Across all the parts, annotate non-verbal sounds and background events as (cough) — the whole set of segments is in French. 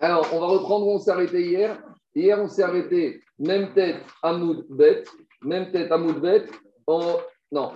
Alors, on va reprendre où on s'est arrêté hier. Hier, on s'est arrêté, même tête, Hamoud Bet, même tête, Hamoud Bet, en, non,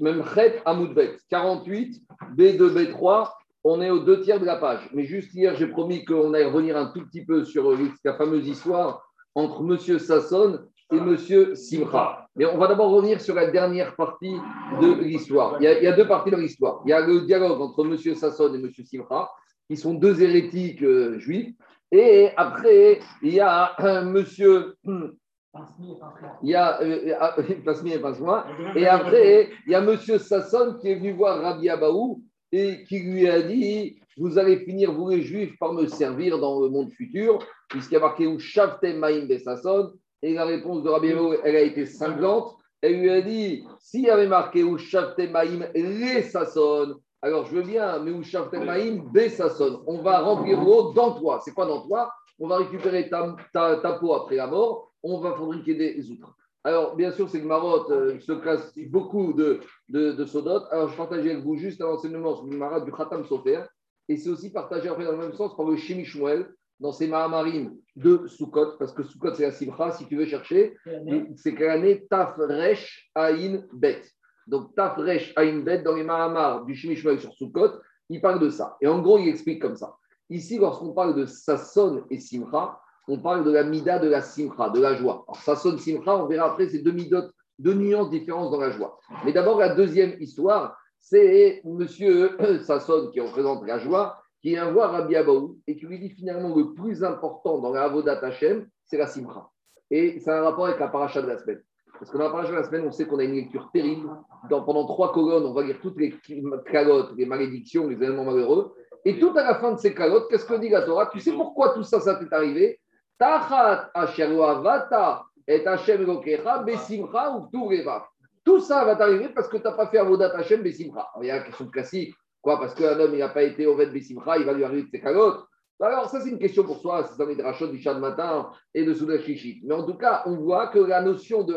même Chet, Hamoud Bet, 48, B2, B3, on est aux deux tiers de la page. Mais juste hier, j'ai promis qu'on allait revenir un tout petit peu sur la fameuse histoire entre M. Sasson et M. Simcha. Mais on va d'abord revenir sur la dernière partie de l'histoire. Il, y a deux parties de l'histoire. Il y a le dialogue entre M. Sasson et M. Simcha, qui sont deux hérétiques euh, juifs. Et après, il y a monsieur. Il y a euh, ah, (laughs) et Et après, il y a Sasson qui est venu voir Rabbi Abaou et qui lui a dit Vous allez finir, vous les juifs, par me servir dans le monde futur, puisqu'il y a marqué Shavtem Maïm Sasson. Et la réponse de Rabbi elle a été cinglante. Elle lui a dit S'il y avait marqué Shavtem Maïm les Sasson, alors je veux bien, mais Maïm Bessasson, on va remplir l'eau dans toi. C'est quoi dans toi? On va récupérer ta, ta, peau après la mort, on va fabriquer des outres. Alors, bien sûr, c'est que Marotte euh, se casse beaucoup de, de, de Sodot. Alors, je partage avec vous juste un enseignement sur le Marat du Khatam Sofer. Et c'est aussi partagé après dans le même sens par le Shemi Shmuel dans ses Mahamarim de Sukkot, parce que Sukkot, c'est la Simcha, si tu veux chercher. C'est quelle année? Tafresh Aïn Bet. Donc, Tafresh Bet dans les Mahamar du Shimishmael sur Sukkot, il parle de ça. Et en gros, il explique comme ça. Ici, lorsqu'on parle de Sasson et Simcha, on parle de la mida de la Simcha, de la joie. Alors, Sasson, Simcha, on verra après ces deux midotes, deux nuances différentes dans la joie. Mais d'abord, la deuxième histoire, c'est monsieur (coughs) Sasson qui représente la joie, qui vient voir Rabbi Abaou et qui lui dit finalement le plus important dans la Avodat Hashem, c'est la Simcha. Et c'est un rapport avec la paracha de la semaine. Parce que dans la paracha de la semaine, on sait qu'on a une lecture terrible. pendant trois colonnes, on va lire toutes les calottes, les malédictions, les événements malheureux. Et tout à la fin de ces calottes, qu'est-ce que dit la Torah? Tu sais pourquoi tout ça, ça t'est arrivé? Tachat vata et besimcha ou Tout ça va t'arriver parce que tu n'as pas fait Avodat Hashem besimcha. Il y a la question classique. Quoi Parce qu'un homme, il n'a pas été au besimcha, il va lui arriver de ses calottes. Alors, ça, c'est une question pour soi, c'est dans les drachot du chat de matin et de Souda Chichit. Mais en tout cas, on voit que la notion de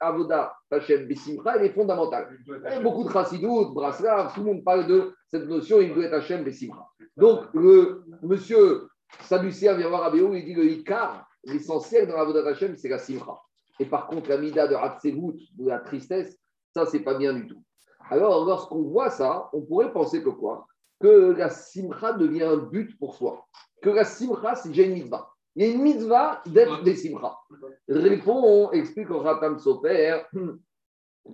Avoda Hachem Bessimcha, elle est fondamentale. Il y a beaucoup de Chassidut, Braslav, tout le monde parle de cette notion, il doit être Hachem Bessimcha. Donc, le monsieur Sadducéen vient voir Abéou, il dit le Ikar, l'essentiel dans l'Avoda Hachem, c'est la Simcha. Et par contre, la Mida de Hatzevut, de la tristesse, ça, c'est pas bien du tout. Alors, lorsqu'on voit ça, on pourrait penser que quoi? Que la simcha devient un but pour soi. Que la simcha, c'est déjà une mitzvah. Il y a une mitzvah d'être des simcha. Répond, explique au Ratam Sofer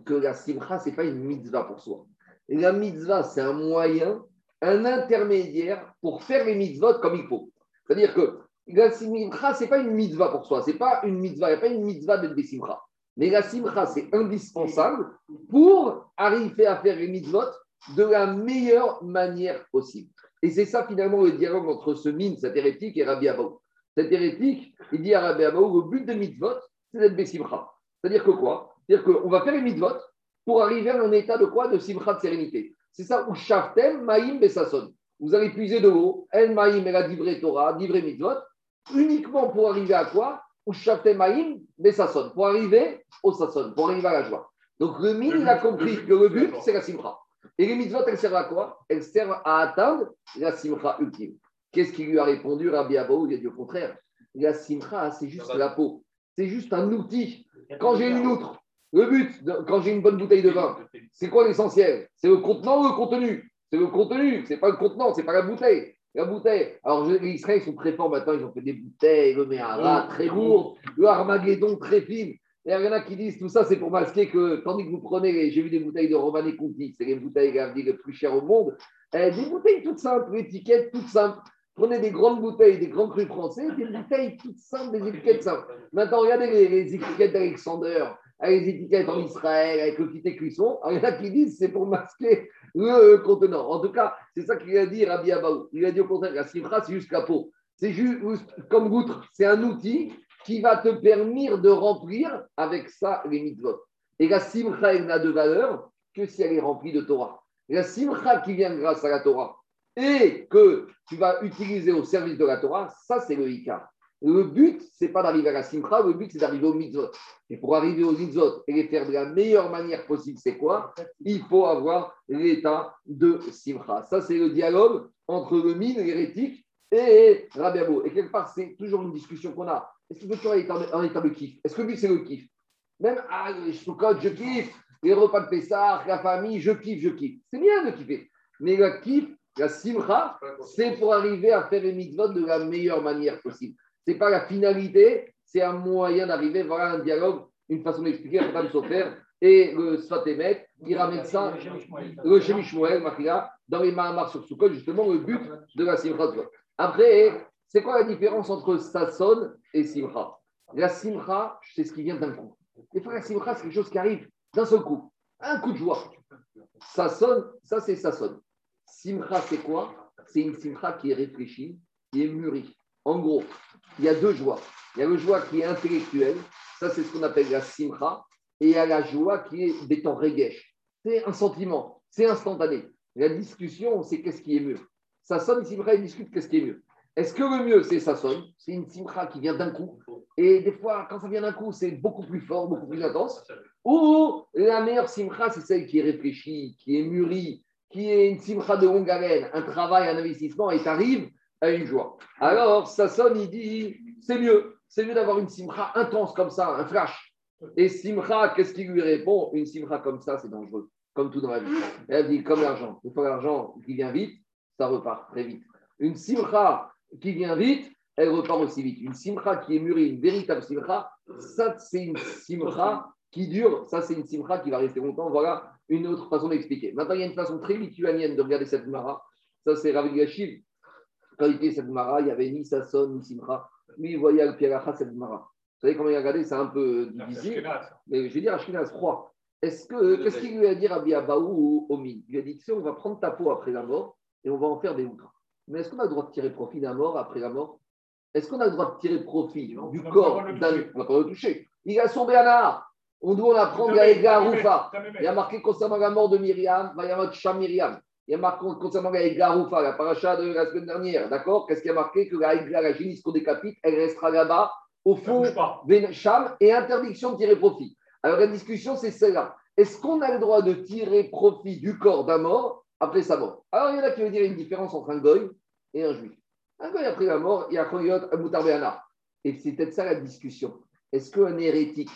que la simcha, ce n'est pas une mitzvah pour soi. la mitzvah, c'est un moyen, un intermédiaire pour faire les mitzvot comme il faut. C'est-à-dire que la simcha, ce n'est pas une mitzvah pour soi. Ce n'est pas une mitzvah. Il n'y a pas une mitzvah d'être des simcha. Mais la simcha, c'est indispensable pour arriver à faire les mitzvot de la meilleure manière possible. Et c'est ça finalement le dialogue entre ce mine, cet hérétique, et Rabbi Abaou. Cet hérétique, il dit à Rabbi Abaou, le but de mitzvot, c'est d'être Bessimcha. C'est-à-dire que quoi? C'est-à-dire qu'on va faire les mitzvot pour arriver à un état de quoi? De simcha de sérénité. C'est ça, ou shaftem maïm besasson. Vous allez puiser de l'eau, en maïm et la divré Torah, divré mitzvot, uniquement pour arriver à quoi? Ou shaftem maïm besasson, pour arriver au sasson, pour arriver à la joie. Donc le mine, il a compris que le but, c'est la simcha. Et les mitzvot, elles servent à quoi? Elles servent à atteindre la simcha ultime. Qu'est-ce qu'il lui a répondu Rabbi Abaou Il a dit au contraire. La simcha, c'est juste la peau. C'est juste un outil. Quand j'ai une outre, le but, quand j'ai une bonne bouteille de vin, c'est quoi l'essentiel? C'est le contenant ou le contenu? C'est le contenu, c'est pas le contenant, c'est pas la bouteille. La bouteille. Alors, les Israéliens sont très forts maintenant, ils ont fait des bouteilles, le Mehara très lourd, le Armageddon très fine. Et il y en a qui disent tout ça, c'est pour masquer que, tandis que vous prenez, j'ai vu des bouteilles de Romanée Conti, c'est les bouteilles les plus chères au monde, eh, des bouteilles toutes simples, étiquettes toutes simples. Prenez des grandes bouteilles, des grands crus français, des bouteilles toutes simples, des étiquettes simples. Maintenant, regardez les, étiquettes d'Alexander, avec les étiquettes en Israël, avec le petit cuisson. (laughs) il y en a qui disent c'est pour masquer le contenant. En tout cas, c'est ça qu'il a dit Rabbi Abaou. Il a dit au contraire, la cifra, c'est juste la peau. C'est juste comme goutre, c'est un outil qui va te permettre de remplir avec ça les mitzvot. Et la simcha, elle n'a de valeur que si elle est remplie de Torah. La simcha qui vient grâce à la Torah et que tu vas utiliser au service de la Torah, ça c'est le Icar. Le but, ce n'est pas d'arriver à la simcha, le but, c'est d'arriver au mitzvot. Et pour arriver au mitzvot et les faire de la meilleure manière possible, c'est quoi? Il faut avoir l'état de simcha. Ça, c'est le dialogue entre le mine, l'hérétique, et Rabbi. Et quelque part, c'est toujours une discussion qu'on a. Est-ce qu'il faut toujours être en état de kiff? Est-ce que lui, c'est le kiff? Même, ah, je je kiffe. Les repas de Pessah, la famille, je kiffe, je kiffe. C'est bien de kiffer. Mais le kiff, la simcha, c'est pour arriver à faire les mitzvot de la meilleure manière possible. Ce n'est pas la finalité, c'est un moyen d'arriver, voilà un dialogue, une façon d'expliquer à Adam Sofer et le Sfatemet, qui ramène ça, le Shemishmoel, dans les Mahamar sur Soukot, justement, le but de la simcha. Après, c'est quoi la différence entre Sasson et Simcha? La Simcha, c'est ce qui vient d'un coup. Des fois, la Simcha, c'est quelque chose qui arrive d'un seul coup. Un coup de joie. Sasson, ça c'est Sasson. Simcha, c'est quoi? C'est une Simcha qui est réfléchie, qui est mûrie. En gros, il y a deux joies. Il y a le joie qui est intellectuelle, ça c'est ce qu'on appelle la Simcha, et il y a la joie qui est des temps regesh. C'est un sentiment, c'est instantané. La discussion, c'est qu'est-ce qui est mieux. Sasson et Simcha, ils discutent qu'est-ce qui est mieux. Est-ce que le mieux, c'est Sasson C'est une simcha qui vient d'un coup. Et des fois, quand ça vient d'un coup, c'est beaucoup plus fort, beaucoup plus intense. Ou la meilleure simcha, c'est celle qui est réfléchie, qui est mûrie, qui est une simcha de longue haleine, un travail, un investissement, et arrive à une joie. Alors, Sasson, il dit, c'est mieux. C'est mieux d'avoir une simcha intense comme ça, un flash. Et simcha, qu'est-ce qu'il lui répond Une simcha comme ça, c'est dangereux, comme tout dans la vie. Elle dit, comme l'argent. Une fois l'argent qui vient vite, ça repart très vite. Une simcha qui vient vite, elle repart aussi vite. Une simcha qui est mûrie, une véritable simcha, ça c'est une simcha qui dure, ça c'est une simcha qui va rester longtemps. Voilà une autre façon d'expliquer. Maintenant, il y a une façon très lituanienne de regarder cette mara. Ça c'est Ravi Gashiv. Quand il était cette mara, il n'y avait ni Sasson, ni simcha. Lui, il voyait al cette mara. Vous savez comment il a regardé C'est un peu difficile. Mais je vais dire Ashkenaz, froid. Est-ce que, qu'est-ce qu'il lui a dit à Biabaou ou Omi? Il lui a dit, tu sais, on va prendre ta peau après la mort et on va en faire des outres. Mais est-ce qu'on a le droit de tirer profit d'un mort après la mort? Est-ce qu'on a le droit de tirer profit du corps d'un. On n'a pas le toucher. Il a son Béana. On doit en apprendre à Roufa. Il y a marqué concernant la mort de Myriam, Mayamot Sham Myriam. Il y a marqué concernant la Roufa, la paracha de la semaine dernière. D'accord? Qu'est-ce qui a marqué? Que la Ega, la génisse qu'on décapite, elle restera là-bas, au fond, Cham, et interdiction de tirer profit. Alors la discussion, c'est celle-là. Est-ce qu'on a le droit de tirer profit du corps d'un mort après sa mort? Alors, il y en a qui veulent dire une différence entre un goy et un juif. Un goy après la mort, il y a un Moutarbeana. Et c'est peut-être ça la discussion. Est-ce qu'un hérétique,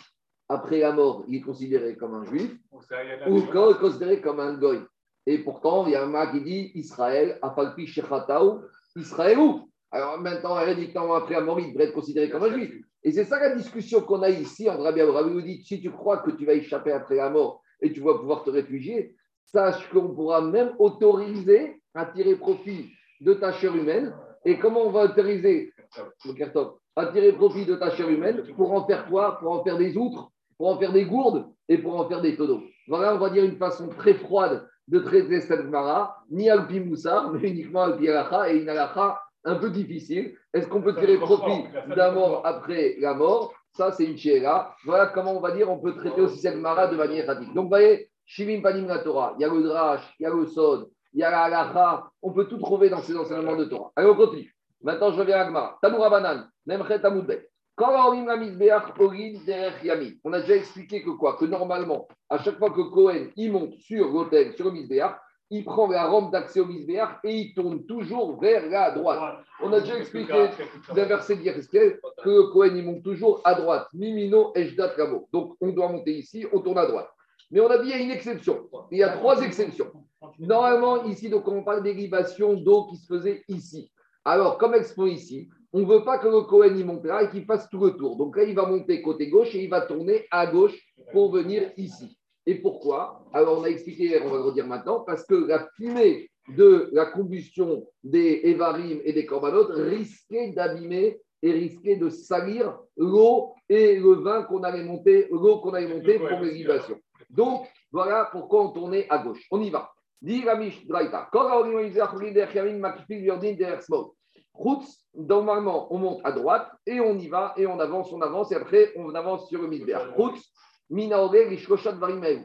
après la mort, il est considéré comme un juif? Ou considéré comme un goy? Et pourtant, il y a un mec qui dit Israël, Afalpi Shechataou, Israël où? Alors maintenant, hérétiquement, après la mort, il devrait être considéré comme un juif. Et c'est ça la discussion qu'on a ici Rabbi Abraham. Il dit si tu crois que tu vas échapper après la mort et tu vas pouvoir te réfugier, sache qu'on pourra même autoriser à tirer profit de ta chair humaine. Et comment on va autoriser à tirer profit de ta chair humaine pour en faire quoi? Pour en faire des outres, pour en faire des gourdes et pour en faire des tonneaux. Voilà, on va dire une façon très froide de traiter cette mara, ni alpi moussar, mais uniquement alpi alacha et une alacha un peu difficile. Est-ce qu'on peut tirer profit d'un mort après la mort? Ça, c'est une chéra. Voilà comment on va dire, on peut traiter aussi cette mara de manière pratique. Donc, vous voyez, Shivim Panim la Torah, il y a le Drash, il y a le Sod, il y a la Halacha, on peut tout trouver dans ces enseignements de Torah. Allez, on continue. Maintenant, je reviens à Gmara. Tamoura Banan, Memchet Amoudbet. On a déjà expliqué que quoi? Que normalement, à chaque fois que Cohen il monte sur l'hôtel, sur le Misbéach, il prend la rampe d'accès au Misbéach et il tourne toujours vers la droite. On a déjà expliqué d'un verset que Cohen il monte toujours à droite. Mimino Ejdat Kavo. Donc on doit monter ici, on tourne à droite. Mais on a dit qu'il y a une exception. Il y a trois exceptions. Normalement, ici, donc, on parle d'érivation d'eau qui se faisait ici. Alors, comme font ici, on ne veut pas que le Cohen y monte là et qu'il fasse tout le tour. Donc là, il va monter côté gauche et il va tourner à gauche pour venir ici. Et pourquoi? Alors, on a expliqué, on va le redire maintenant, parce que la fumée de la combustion des Evarim et des Corbanotes risquait d'abîmer et risquait de salir l'eau et le vin qu'on allait monter, l'eau qu'on allait monter pour l'érivation. Donc, voilà pourquoi on tournait à gauche. On y va. Normalement, on monte à droite et on y va et on avance, on avance et après on avance sur le Midber.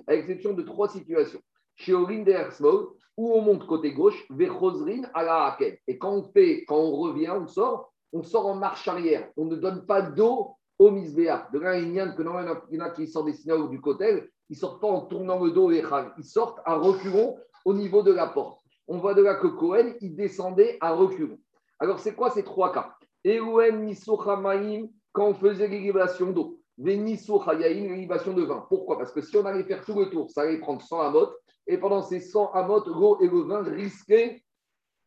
à l'exception de trois situations. Chez où on monte côté gauche, vers à la Et quand on fait, quand on revient, on sort, on sort en marche arrière. On ne donne pas d'eau au misbéa. De là, il y en a que il y en a qui sortent des signaux du côté, ils ne sortent pas en tournant le dos et ils sortent à reculons au niveau de la porte. On voit de là que Cohen, il descendait à reculons. Alors, c'est quoi ces trois cas? Ewen quand on faisait l'irrigation d'eau. Veniso l'irrigation de vin. Pourquoi? Parce que si on allait faire tout le tour, ça allait prendre 100 amotes. Et pendant ces 100 amotes, l'eau et le vin risquaient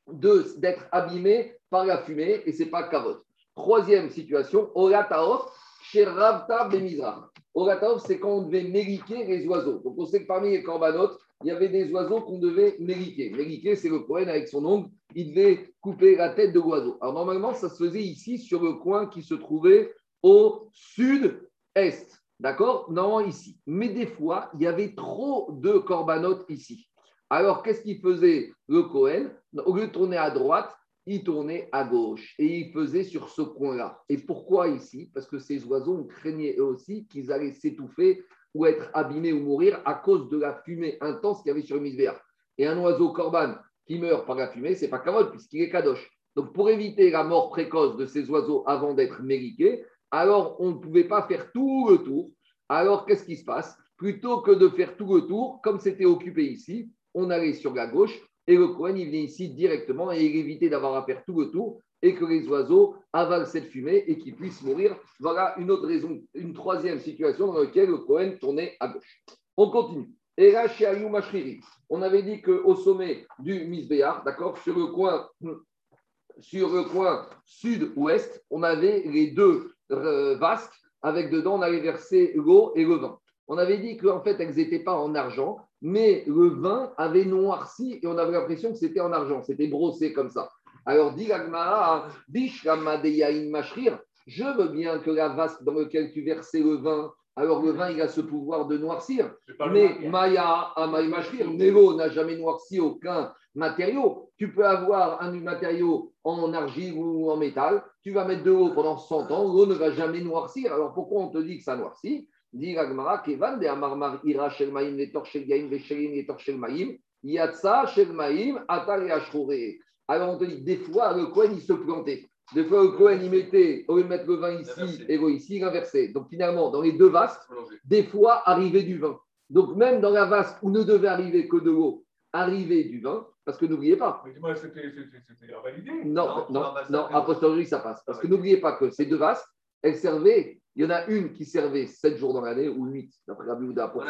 d'être abîmés par la fumée et ce n'est pas cavote. Troisième situation, Orataof, chez Bemizra. Orataof, c'est quand on devait mériquer les oiseaux. Donc on sait que parmi les corbanotes, il y avait des oiseaux qu'on devait mériquer. Mériquer, c'est le Cohen avec son ongle, il devait couper la tête de l'oiseau. Alors normalement, ça se faisait ici sur le coin qui se trouvait au sud-est. D'accord? Non, ici. Mais des fois, il y avait trop de corbanotes ici. Alors, qu'est-ce qu'il faisait le Cohen Au lieu de tourner à droite, il tournait à gauche et il faisait sur ce coin-là. Et pourquoi ici? Parce que ces oiseaux, craignaient eux aussi qu'ils allaient s'étouffer ou être abîmés ou mourir à cause de la fumée intense qu'il y avait sur le misbéa. Et un oiseau corban qui meurt par la fumée, c'est pas cavode puisqu'il est kadosh. Donc pour éviter la mort précoce de ces oiseaux avant d'être mérités, alors on ne pouvait pas faire tout le tour. Alors qu'est-ce qui se passe? Plutôt que de faire tout le tour, comme c'était occupé ici, on allait sur la gauche et le Cohen, il venait ici directement et il évitait d'avoir à faire tout le tour et que les oiseaux avalent cette fumée et qu'ils puissent mourir. Voilà une autre raison, une troisième situation dans laquelle le Cohen tournait à gauche. On continue. On avait dit qu'au sommet du Misbéar, d'accord, sur le coin, sur le coin sud-ouest, on avait les deux euh, vasques avec dedans, on avait versé l'eau et le vin. On avait dit qu'en fait, elles n'étaient pas en argent, mais le vin avait noirci et on avait l'impression que c'était en argent, c'était brossé comme ça. Alors, dit l'agmara, je veux bien que la vasque dans laquelle tu versais le vin, alors le vin, il a ce pouvoir de noircir. Mais Maya, Mashrir, Nelo n'a jamais noirci aucun matériau. Tu peux avoir un matériau en argile ou en métal, tu vas mettre de l'eau pendant 100 ans, l'eau ne va jamais noircir. Alors pourquoi on te dit que ça noircit? Dit l'agmara, Kevan de Amarmar Ira Shel Maim, les Torshel Gaim, les Shelim, les Torshel Maim, Yatsa Shel Maim, Atal et alors on te dit, des fois, le Cohen, il se plantait. Des fois, le Cohen, il mettait, au lieu de mettre le vin ici et l'eau ici, il inversait. Donc finalement, dans les deux vasques, des fois, arrivait du vin. Donc même dans la vasque où ne devait arriver que de l'eau, arrivait du vin, parce que n'oubliez pas. Mais dis-moi, c'était invalidé Non, non, non, a posteriori, ça passe. Parce que n'oubliez pas que ces deux vasques, elles servaient, il y en a une qui servait 7 jours dans l'année, ou 8, d'après la Bible pour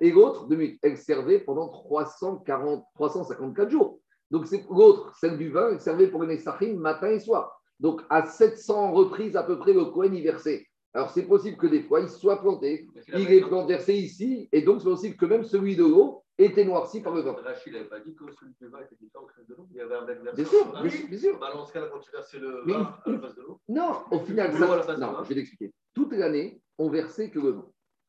et l'autre, de 8, elle servait pendant 340, 354 jours. Donc l'autre, celle du vin, elle servait pour une Essachim matin et soir. Donc à 700 reprises à peu près, le Cohen y versait. Alors c'est possible que des fois, il soit planté. Il est planté versé ici, et donc c'est possible que même celui de l'eau était noirci par le vent. Rachid n'avait pas dit que celui du vin était différent que celui de l'eau. Il y avait un mec Bien sûr, bien sûr. Bah, dans ce cas-là, quand tu versais le vin à la base de l'eau. Non, au final, ça, non, je vais l'expliquer. Toute l'année, on versait que le vin.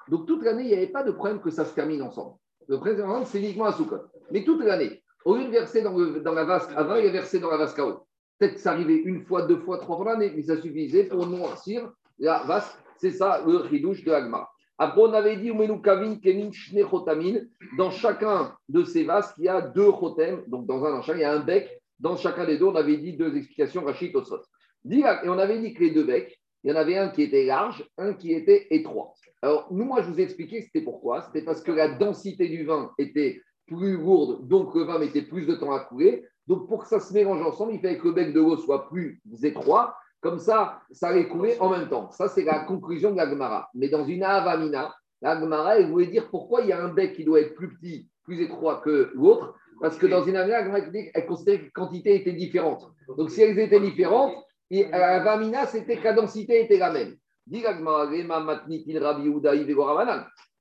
Donc toute l'année, il n'y avait pas de problème que ça se termine ensemble. Le problème, c'est uniquement à Soukot. Mais toute l'année, au lieu de verser dans, la vasque avant, il a versé dans la vasque à eau. Peut-être que ça arrivait une fois, deux fois, trois fois l'année, mais ça suffisait pour noircir la vasque. C'est ça le ridouche de Agma. Après, on avait dit dans chacun de ces vasques, il y a deux chotem. Donc, dans un, chacun, il y a un bec. Dans chacun des deux, on avait dit deux explications, Rachid Osot. Et on avait dit que les deux becs, il y en avait un qui était large, un qui était étroit. Alors, nous, moi, je vous ai expliqué c'était pourquoi. C'était parce que la densité du vin était plus lourde, donc le vin mettait plus de temps à couler. Donc pour que ça se mélange ensemble, il fallait que le bec de l'eau soit plus étroit. Comme ça, ça allait couler en même temps. Ça, c'est la conclusion de la Gemara. Mais dans une Avamina, la Gemara, elle voulait dire pourquoi il y a un bec qui doit être plus petit, plus étroit que l'autre. Parce que dans une Avamina, elle considérait que les quantités étaient différentes. Donc si elles étaient différentes, Avamina, c'était que la densité était la même.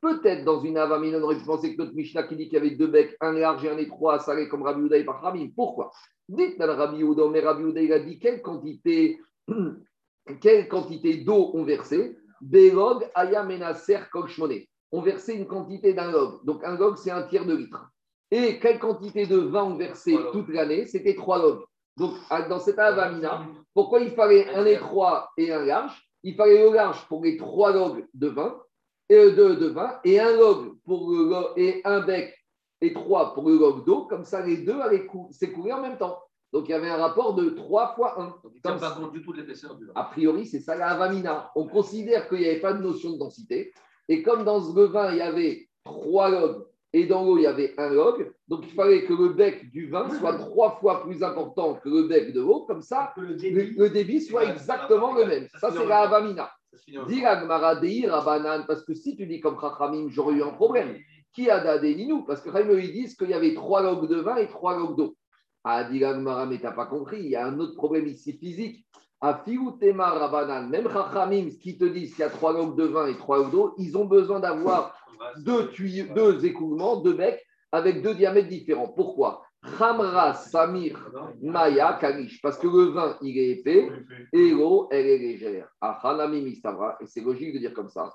Peut-être dans une avamina, on aurait pu penser que notre Mishnah qui dit qu'il y avait deux becs, un large et un étroit, ça allait comme Rabbi Uda et par Rabbi. Pourquoi? Dites dans Rabbi Uda, mais Rabbi Uda, il a dit quelle quantité, (clears throat) quelle quantité d'eau on versait Belog ayamenaser kokshmone. On versait une quantité d'un log. Donc un log, c'est un tiers de litre. Et quelle quantité de vin on versait toute l'année? C'était trois logs. Donc dans cette avamina, pourquoi il fallait un étroit et un large? Il fallait le large pour les trois logs de vin de, de vin et un log pour et un bec et trois pour le log d'eau, comme ça les deux allaient s'écouler en même temps. Donc il y avait un rapport de 3 fois 1. Donc, il pas compte du tout de l'épaisseur du vin. A priori, c'est ça la avamina. On considère qu'il n'y avait pas de notion de densité. Et comme dans ce vin, il y avait 3 logs et dans l'eau, il y avait un log, donc il fallait que le bec du vin soit trois fois plus important que le bec de l'eau. Comme ça, le le, débit. le débit soit exactement le même. ça c'est la en- Dis Rabanan, parce que si tu dis comme Chachamim, j'aurais eu un problème. Qui a dadé nous Parce que Chachamim, ils disent qu'il y avait trois logs de vin et trois logs d'eau. Ah, Gemara, mais t'as pas compris, il y a un autre problème ici physique. À Fiutema Rabanan, même Chachamim, qui te disent qu'il y a trois logs de vin et trois logs d'eau, ils ont besoin d'avoir deux, tuyaux, deux écoulements, deux becs, avec deux diamètres différents. Pourquoi? Khamra, Samir, Maya, Kalish. Parce que le vin, il est épais et l'eau, elle est légère. Ah, et c'est logique de dire comme ça.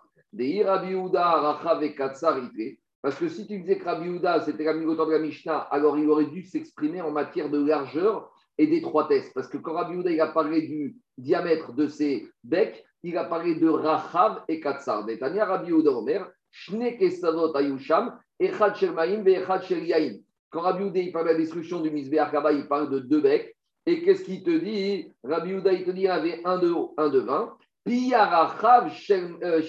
Parce que si tu disais que Rabbi c'était la de la Mishnah, alors il aurait dû s'exprimer en matière de largeur et d'étroitesse. Parce que quand Rabbi il a parlé du diamètre de ses becs, il a parlé de Rachav et Katsar. Netanya Rabbi Yehuda Omer, Shne Kesavot Ayusham, Echad Shel Maïm, Echad Shel Yaïm. Quand Rabbi il parle de la destruction du Misbéach, il parle de deux becs. Et qu'est-ce qu'il te dit? Rabbi Yehuda, il te dit, il y avait un de haut, un de vin. Piyarachav euh,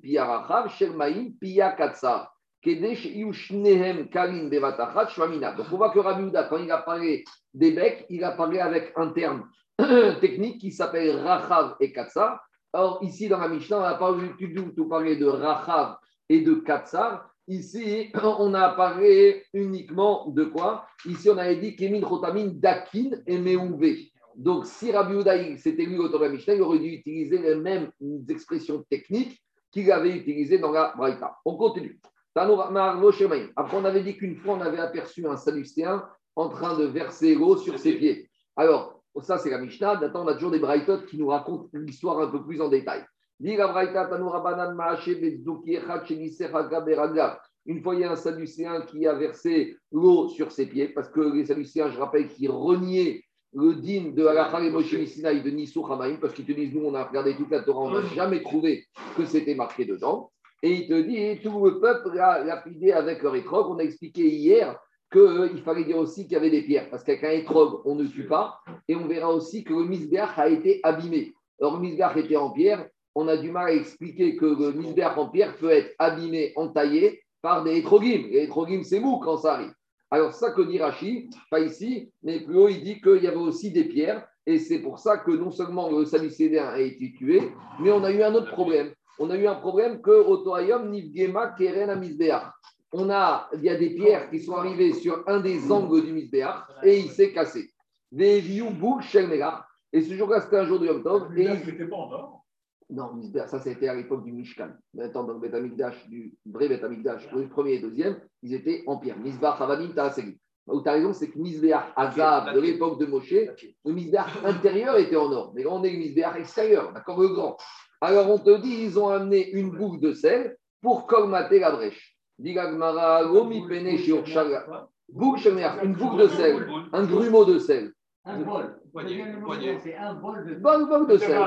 Piyarachav Shel Maïm, Piya Katsar. Kedesh Yushnehem Kalim Bevatachat Shmamina. Donc on voit que Rabbi Yehuda, quand il a parlé des becs, il a parlé avec un terme (clears throat) technique qui s'appelle Rachav et Katsar. Or, ici, dans la Mishnah, on n'a pas du tout parlé de Rachav et de Katsar. Ici, (clears throat) on a parlé uniquement de quoi? Ici, on avait dit Kemin Rotamin Dakin et Meouvé. Donc, si Rabbi Yehuda, il- c'était lui la Mishnah, il aurait dû utiliser les mêmes expressions techniques qu'il avait utilisées dans la Braïta. On continue. Après, on avait dit qu'une fois, on avait aperçu un Sadducéen en train de verser l'eau sur ses pieds. Alors, ça, c'est la Mishnah. Maintenant, on a toujours des Braïtot qui nous racontent l'histoire un peu plus en détail. Une fois, il y a un Sadducéen qui a versé l'eau sur ses pieds, parce que les Sadducéens, je rappelle, qui reniaient le din de Halakha et Moshe Missinaï de Nissou Hamaïm, parce qu'ils te disent, nous, on a regardé toute la Torah, on n'a jamais trouvé que c'était marqué dedans. Et il te dit, tout le peuple l'a lapidé avec leur étrogue. On a expliqué hier qu'il fallait dire aussi qu'il y avait des pierres, parce qu'avec un étrogue, on ne tue pas. Et on verra aussi que le misbeach a été abîmé. Alors, le misbeach était en pierre. On a du mal à expliquer que le misbeach en pierre peut être abîmé, entaillé par des étrogim. Les étrogim, c'est mou quand ça arrive. Alors, ça que dit Rachid, pas ici, mais plus haut, il dit qu'il y avait aussi des pierres. Et c'est pour ça que non seulement le Sadducéen a été tué, mais on a eu un autre problème. On a eu un problème que Otoayom Nivgema Keren Amisbeach. On a, il y a des pierres qui sont arrivées sur un des angles du Misbeach et il s'est cassé. Des. Et ce jour-là, c'était un jour de Yom Tov. Et il- pas en or. Non, Misbeach, ça c'était à l'époque du Mishkan. Maintenant, dans le Beth Amikdash, du vrai Beth Amikdash, le premier et le deuxième, ils étaient en pierre. Misbeach, Havanim, Taasegim. Où tu as raison, c'est que Misbeach, Azab, de l'époque de Moshe, le misbéach intérieur était en or. Mais là, on est le misbéach extérieur, d'accord, le grand. Alors, on te dit, ils ont amené une boucle de sel pour colmater la brèche. Dit l'Agmara, Gomi Pene. Boucle, une boucle de sel, un grumeau de sel. Un bol. Poignée, poignée. C'est un bol de. Bonne boucle de sel.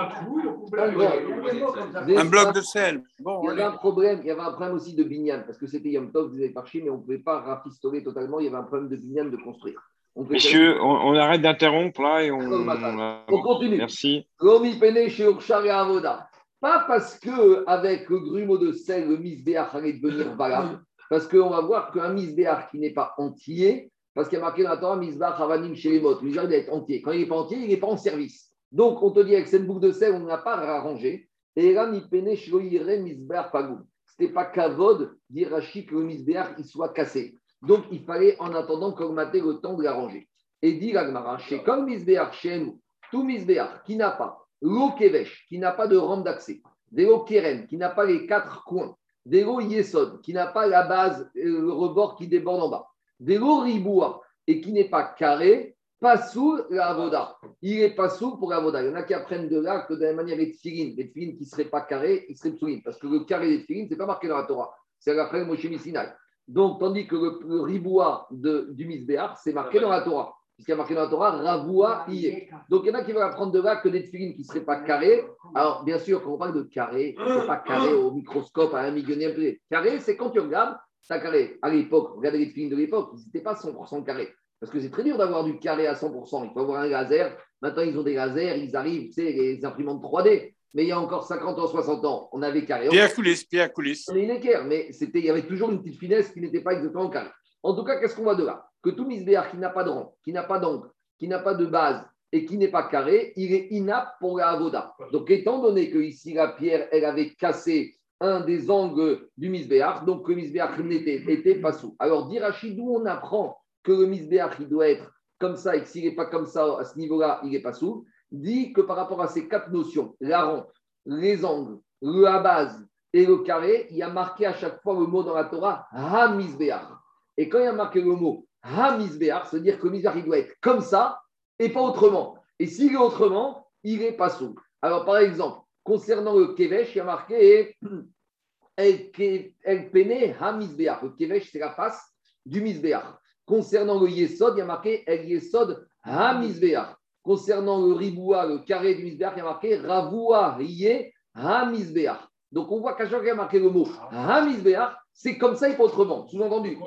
un bloc de sel. Bon, Il y avait un problème, il y avait un problème aussi de binyan, parce que c'était Yom Tov, vous avez parchi, mais on ne pouvait pas rafistoler totalement, il y avait un problème de binyan de construire. On Messieurs, on, on arrête d'interrompre là et on. On continue. Merci. Gomi Pene chez Urshag et Avoda. Pas parce que avec le grumeau de sel, le misbéach allait devenir valable, parce qu'on va voir qu'un misbéach qui n'est pas entier, parce qu'il y a marqué dans la Torah, misbéach avanim chez les mots, il doit être entier. Quand il n'est pas entier, il n'est pas en service. Donc on te dit avec cette boucle de sel, on n'a pas arrangé. Et là, mi pene shloire misbéach pagou. Ce n'était pas kavod d'Irachi que le misbéach il soit cassé. Donc il fallait en attendant qu'augmenter le temps de l'arranger. Et dit l'agmara, chez comme misbéach chez nous, tout misbéach qui n'a pas l'eau kevesh, qui n'a pas de rampe d'accès, des keren, qui n'a pas les quatre coins, des yesod, qui n'a pas la base, euh, le rebord qui déborde en bas, des riboua, et qui n'est pas carré, pas sous la avoda. Il n'est pas sous pour la avoda. Il y en a qui apprennent de là que de la manière les tefilines, les tefilines qui ne seraient pas carrés, ils seraient psoulim. Parce que le carré des tefilines, ce n'est pas marqué dans la Torah. C'est après Moshe Sinai. Donc, tandis que le, riboua de, du misbéar, c'est marqué dans la Torah. Puisqu'il y a marqué dans la Torah, ravoua yé. Donc, il y en a qui veulent apprendre de là que des tefilines qui ne seraient pas carrés. Alors, bien sûr, quand on parle de carré, c'est pas carré au microscope à un millionième. Carré, c'est quand tu regardes, ça carré. À l'époque, regardez les tefilines de l'époque, ils n'étaient pas 100% carrés. Parce que c'est très dur d'avoir du carré à 100%. Il faut avoir un laser. Maintenant, ils ont des lasers, ils arrivent, tu sais, les imprimantes 3D. Mais il y a encore 50 ans, 60 ans, on avait carré. Coulisses, pied à coulisses. On est une équerre, mais c'était, il y avait toujours une petite finesse qui n'était pas exactement carré. En tout cas, qu'est-ce qu'on voit de là? Que tout misbéar qui n'a pas de rang, qui n'a pas d'angle, qui n'a pas de base et qui n'est pas carré, il est inapte pour la avoda. Donc, étant donné que ici la pierre, elle avait cassé un des angles du misbéar, donc le misbéar n'était était pas sous. Alors, d'Irachi, d'où on apprend que le misbéar, il doit être comme ça et que s'il n'est pas comme ça à ce niveau-là, il n'est pas sous, dit que par rapport à ces quatre notions, la rampe, les angles, le à base et le carré, il y a marqué à chaque fois le mot dans la Torah, ha-misbéar. Et quand il y a marqué le mot ha-misbéar, ça veut dire que le misbéar, il doit être comme ça et pas autrement. Et s'il est autrement, il n'est pas sous. Alors, par exemple, concernant le kevesh, il y a marqué (clears throat) El Ke- El Pene ha-misbéar. Le kevesh, c'est la face du misbéar. Concernant le yesod, il y a marqué El Yesod ha-misbéar. Concernant le riboua, le carré du misbéar, il y a marqué Ravoua Riye ha-misbéar. Donc, on voit qu'à chaque fois qu'il y a marqué le mot ha-misbéar, c'est comme ça et pas autrement. Sous-entendu.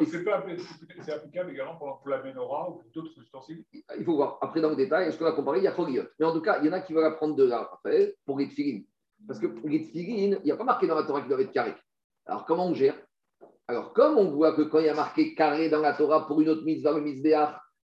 C'est applicable également pour pour la menorah ou pour d'autres ustensiles. il faut voir. Après, dans le détail, est-ce qu'on a comparé Il y a Choliot. Mais en tout cas, il y en a qui veulent apprendre de là, après, pour les tefilines. Parce que pour les il n'y a pas marqué dans la Torah qu'ils doivent être carrés. Alors, comment on gère? Alors, comme on voit que quand il y a marqué carré dans la Torah pour une autre mitzvah, le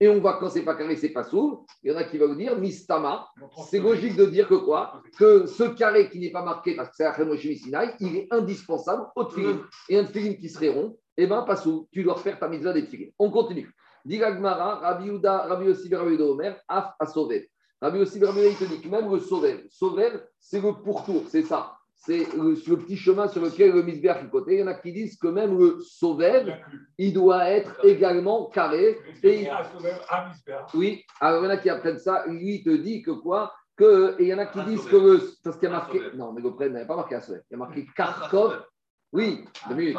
et on voit que quand c'est pas carré, c'est pas sourd, il y en a qui veulent dire mistama. C'est logique de dire que quoi Que ce carré qui n'est pas marqué, parce que c'est Moshe Sinai, il est indispensable au tefilin. Et un tefilin qui serait rond, eh bien, pas sous, tu dois refaire ta mitzvah des tefilin. On continue. Dit Gmara, Rabbi Uda, Rabbi Yossi, Rabbi Omer, Af à sauver. Rabbi Yossi, Rabbi il te dit que même le sauver, sauver, c'est le pourtour, c'est ça. C'est le, le petit chemin sur lequel le misbéach est côté. Il y en a qui disent que même le sauver, L'inclus. il doit être également carré. Et, c'est un oui, alors il y en a qui apprennent ça. Lui, il te dit que quoi? Que, Et il y en a qui Un disent sauver. que le. Parce qu'il y a Un marqué. Non, mais le prêtre n'avait pas marqué à sauver. Il y a marqué Kharkov. Oui, deux minutes.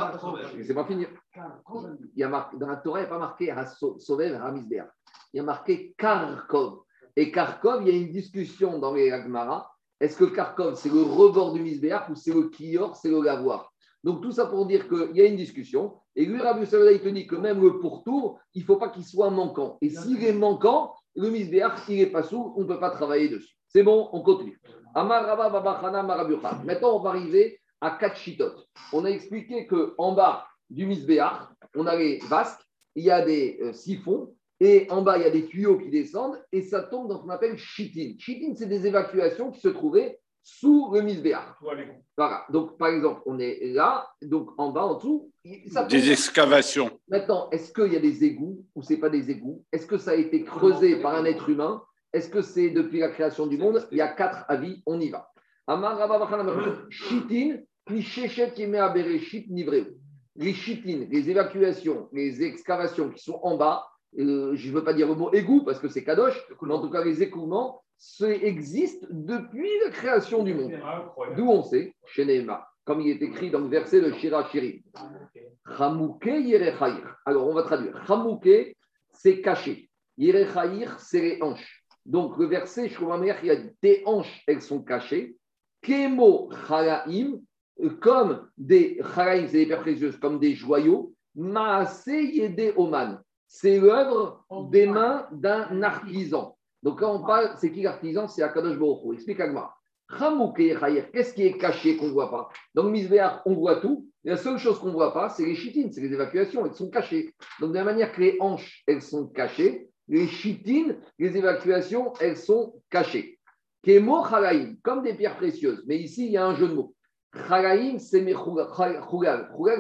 Pas finir. Il y a marqué, dans la Torah, il n'y a pas marqué à Misbéach. Il y a marqué Kharkov. Et Kharkov, il y a une discussion dans les Agmara. Est-ce que Kharkov, c'est le rebord du Misbéach ou c'est le Kior, c'est le lavoir Donc tout ça pour dire qu'il y a une discussion. Et lui, Rabbi il te dit que même le pourtour, il ne faut pas qu'il soit manquant. Et s'il est manquant, le Misbéach, il n'est pas sous, on ne peut pas travailler dessus. C'est bon, on continue. Maintenant, on va arriver à quatre chitotes. On a expliqué qu'en bas du Misbéach, on a les vasques, il y a des euh, siphons, et en bas, il y a des tuyaux qui descendent, et ça tombe dans ce qu'on appelle chitin. Chitin, c'est des évacuations qui se trouvaient sous le cons. Voilà. Donc, par exemple, on est là, donc en bas, en dessous, ça tombe. Des excavations. Maintenant, est-ce qu'il y a des égouts ou c'est pas des égouts? Est-ce que ça a été creusé par un être humain? Est-ce que c'est depuis la création du monde? Il y a quatre avis, on y va. Amar Rabba Bachana Bachana. Chitin, puis Shechet Yemea Bereshit Nivreu. Les chitines, les évacuations, les excavations qui sont en bas, euh, je ne veux pas dire le mot égout parce que c'est kadosh, mais en tout cas les écoulements, existent depuis la création du monde. D'où on sait, chez Nehema, comme il est écrit dans le verset de Shira Shiri. Alors, on va traduire. Chamouke, c'est caché. Yerechaïr, c'est les hanches. Donc, le verset, je trouve ma mère, il y a des hanches, elles sont cachées. Kemo Chalaim, comme des Chalaim, c'est des comme des joyaux. Maase Yede Oman. C'est l'œuvre des mains d'un artisan. Donc, quand on parle, c'est qui l'artisan? C'est Akadosh Hu. Explique Yerechaïr, qu'est-ce qui est caché qu'on ne voit pas? Dans le Misbéach, on voit tout. La seule chose qu'on ne voit pas, c'est les chitines, c'est les évacuations, elles sont cachées. Donc, de la manière que les hanches, elles sont cachées, les chitines, les évacuations, elles sont cachées. Kemo chalaïm, comme des pierres précieuses. Mais ici, il y a un jeu de mots. Chalaïm, c'est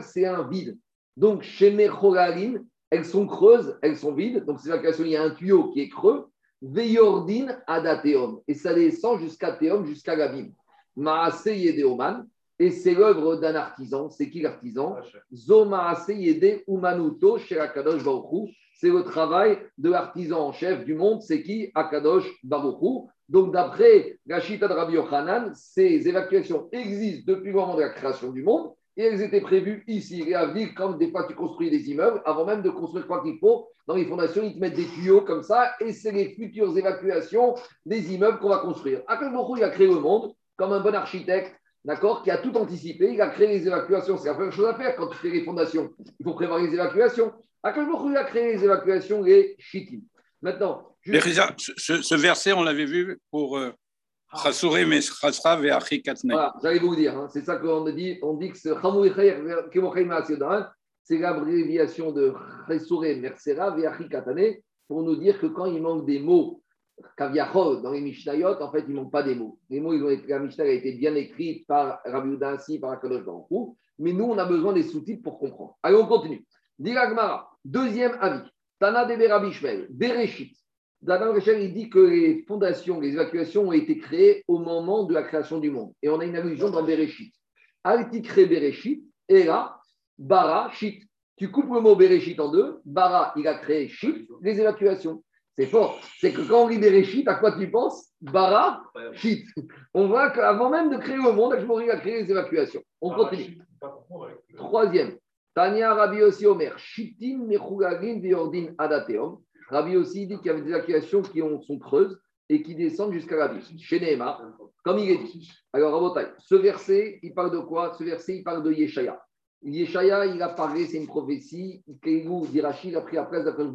c'est un vide. Donc, chez mecholalim, elles sont creuses, elles sont vides. Donc, ces évacuations, il y a un tuyau qui est creux. Veyordin adateum. Et ça descend jusqu'à Théum, jusqu'à l'abîme. Maase yedeoman. Et c'est l'œuvre d'un artisan. C'est qui l'artisan? Zomaase Yede Umanuto chez Akadosh Baruchou. C'est le travail de l'artisan en chef du monde. C'est qui? Akadosh Baruchou. Donc, d'après la Chita de Rabbi Yochanan, ces évacuations existent depuis le moment de la création du monde et elles étaient prévues ici et à Ville, comme des fois tu construis des immeubles, avant même de construire quoi qu'il faut. Dans les fondations, ils te mettent des tuyaux comme ça et c'est les futures évacuations des immeubles qu'on va construire. Baruchou, il a créé le monde comme un bon architecte d'accord, qui a tout anticipé, il a créé les évacuations. C'est la première chose à faire quand tu fais les fondations. Il faut prévoir les évacuations. Hu, il a créé les évacuations, les Shittim. Maintenant, Mais juste- Reza, ce, ce- ce verset, on l'avait vu pour euh, Voilà, j'allais vous dire, hein, c'est ça qu'on dit. On dit que ce c'est l'abréviation de Chesouré Ve'achi Katane pour nous dire que quand il manque des mots, Kaviachol, dans les Mishnayot, en fait, il ne manque pas des mots. Les mots, ils ont été, la Mishnah a été bien écrite par Rabbi ainsi, par Akadosh Baruch Hu, mais nous, on a besoin des sous-titres pour comprendre. Allez, on continue. Dira deuxième avis. Tana de Rabbi Shmuel, Bereshit. Dadan Rachel, il dit que les fondations, les évacuations ont été créées au moment de la création du monde. Et on a une allusion dans Bereshit. Altikre Bereshit, et là, Bara, Shit. Tu coupes le mot Bereshit en deux. Bara, il a créé Shit, les évacuations. C'est fort. C'est que quand on lit Bereshit, à quoi tu penses? Bara, Shit. On voit qu'avant même de créer le monde, Ashmori a créé les évacuations. On continue. Troisième, Tania Rabbi aussi Omer, Shitim Mechulagin Veordin Adateom. Rabbi aussi dit qu'il y avait des évacuations qui ont- sont creuses et qui descendent jusqu'à la vie. Chez Nehemar, comme il est dit. Alors, Rabotai, ce verset, il parle de quoi? Ce verset, il parle de Yeshaya. Yeshaya, il a parlé, c'est une prophétie. Keilou Dirachi, il a pris la place d'Akash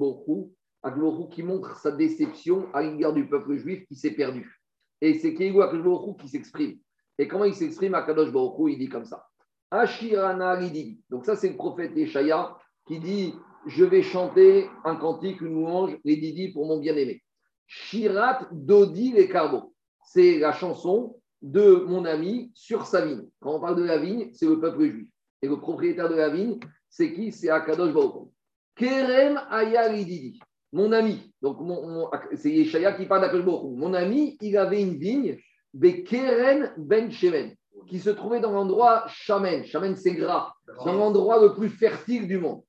qui montre sa déception à l'égard du peuple juif qui s'est perdu. Et c'est Keilou Akash qui s'exprime. Et comment il s'exprime à Kadosh Borou Il dit comme ça. Ashirana Lidi. Donc ça, c'est le prophète Yeshaya qui dit Je vais chanter un cantique, une louange, les Didi pour mon bien-aimé. Shirat Dodi les Carbo. C'est la chanson de mon ami sur sa vigne. Quand on parle de la vigne, c'est le peuple juif. Et le propriétaire de la vigne, c'est qui? C'est Akadosh Baruch. Kerem Aya Lididi. Mon ami, donc mon- c'est Yeshaya qui parle d'Akadosh Baruch. Mon ami, il avait une vigne, Bekeren Ben Shemen, qui se trouvait dans l'endroit Shamen. Shamen, c'est gras, dans l'endroit le plus fertile du monde.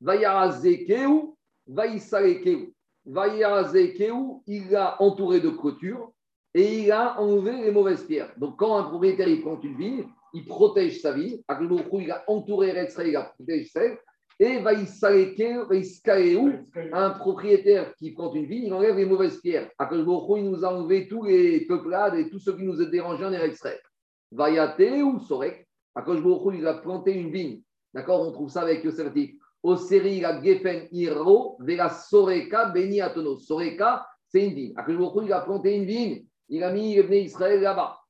Vayarazekeu, Vaïsalekeu. Vayarazekeu, il l'a entouré de clôtures et il a enlevé les mauvaises pierres. Donc, quand un propriétaire il plante une vigne, il protège sa vigne. Akadosh il a entouré Retzra, il a protégé celle. Et Vaïskaleu, un propriétaire qui plante une vigne, il enlève les mauvaises pierres. Hu, il nous a enlevé tous les peuplades et tous ceux qui nous dérangeaient en extrait. Vayate ou Sorek, Hu, il a planté une vigne. D'accord On trouve ça avec Yosef. Série, la Gefen Iro, Vela Soreka, Beni Atono. Soreka, c'est une vigne. Il a planté une vigne. Il a mis les Israël là-bas.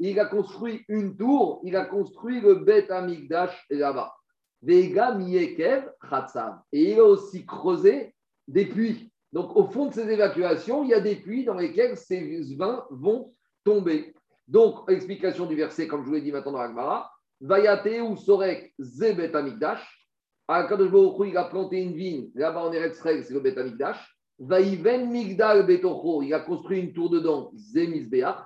Il a construit une tour. Il a construit le Bet Amigdash là-bas. Vega Miekev Khatsav. Et il a aussi creusé des puits. Donc, au fond de ces évacuations, il y a des puits dans lesquels ces vins vont tomber. Donc, explication du verset, comme je vous l'ai dit maintenant dans l'Agmara. Vayate ou Sorek Zebet Amigdash. Akadosh Baruch il a planté une vigne. Là-bas, en Eretz c'est le Bet Amigdash. Vaïven Migdal Betocho. Il a construit une tour dedans. Zemisbeach.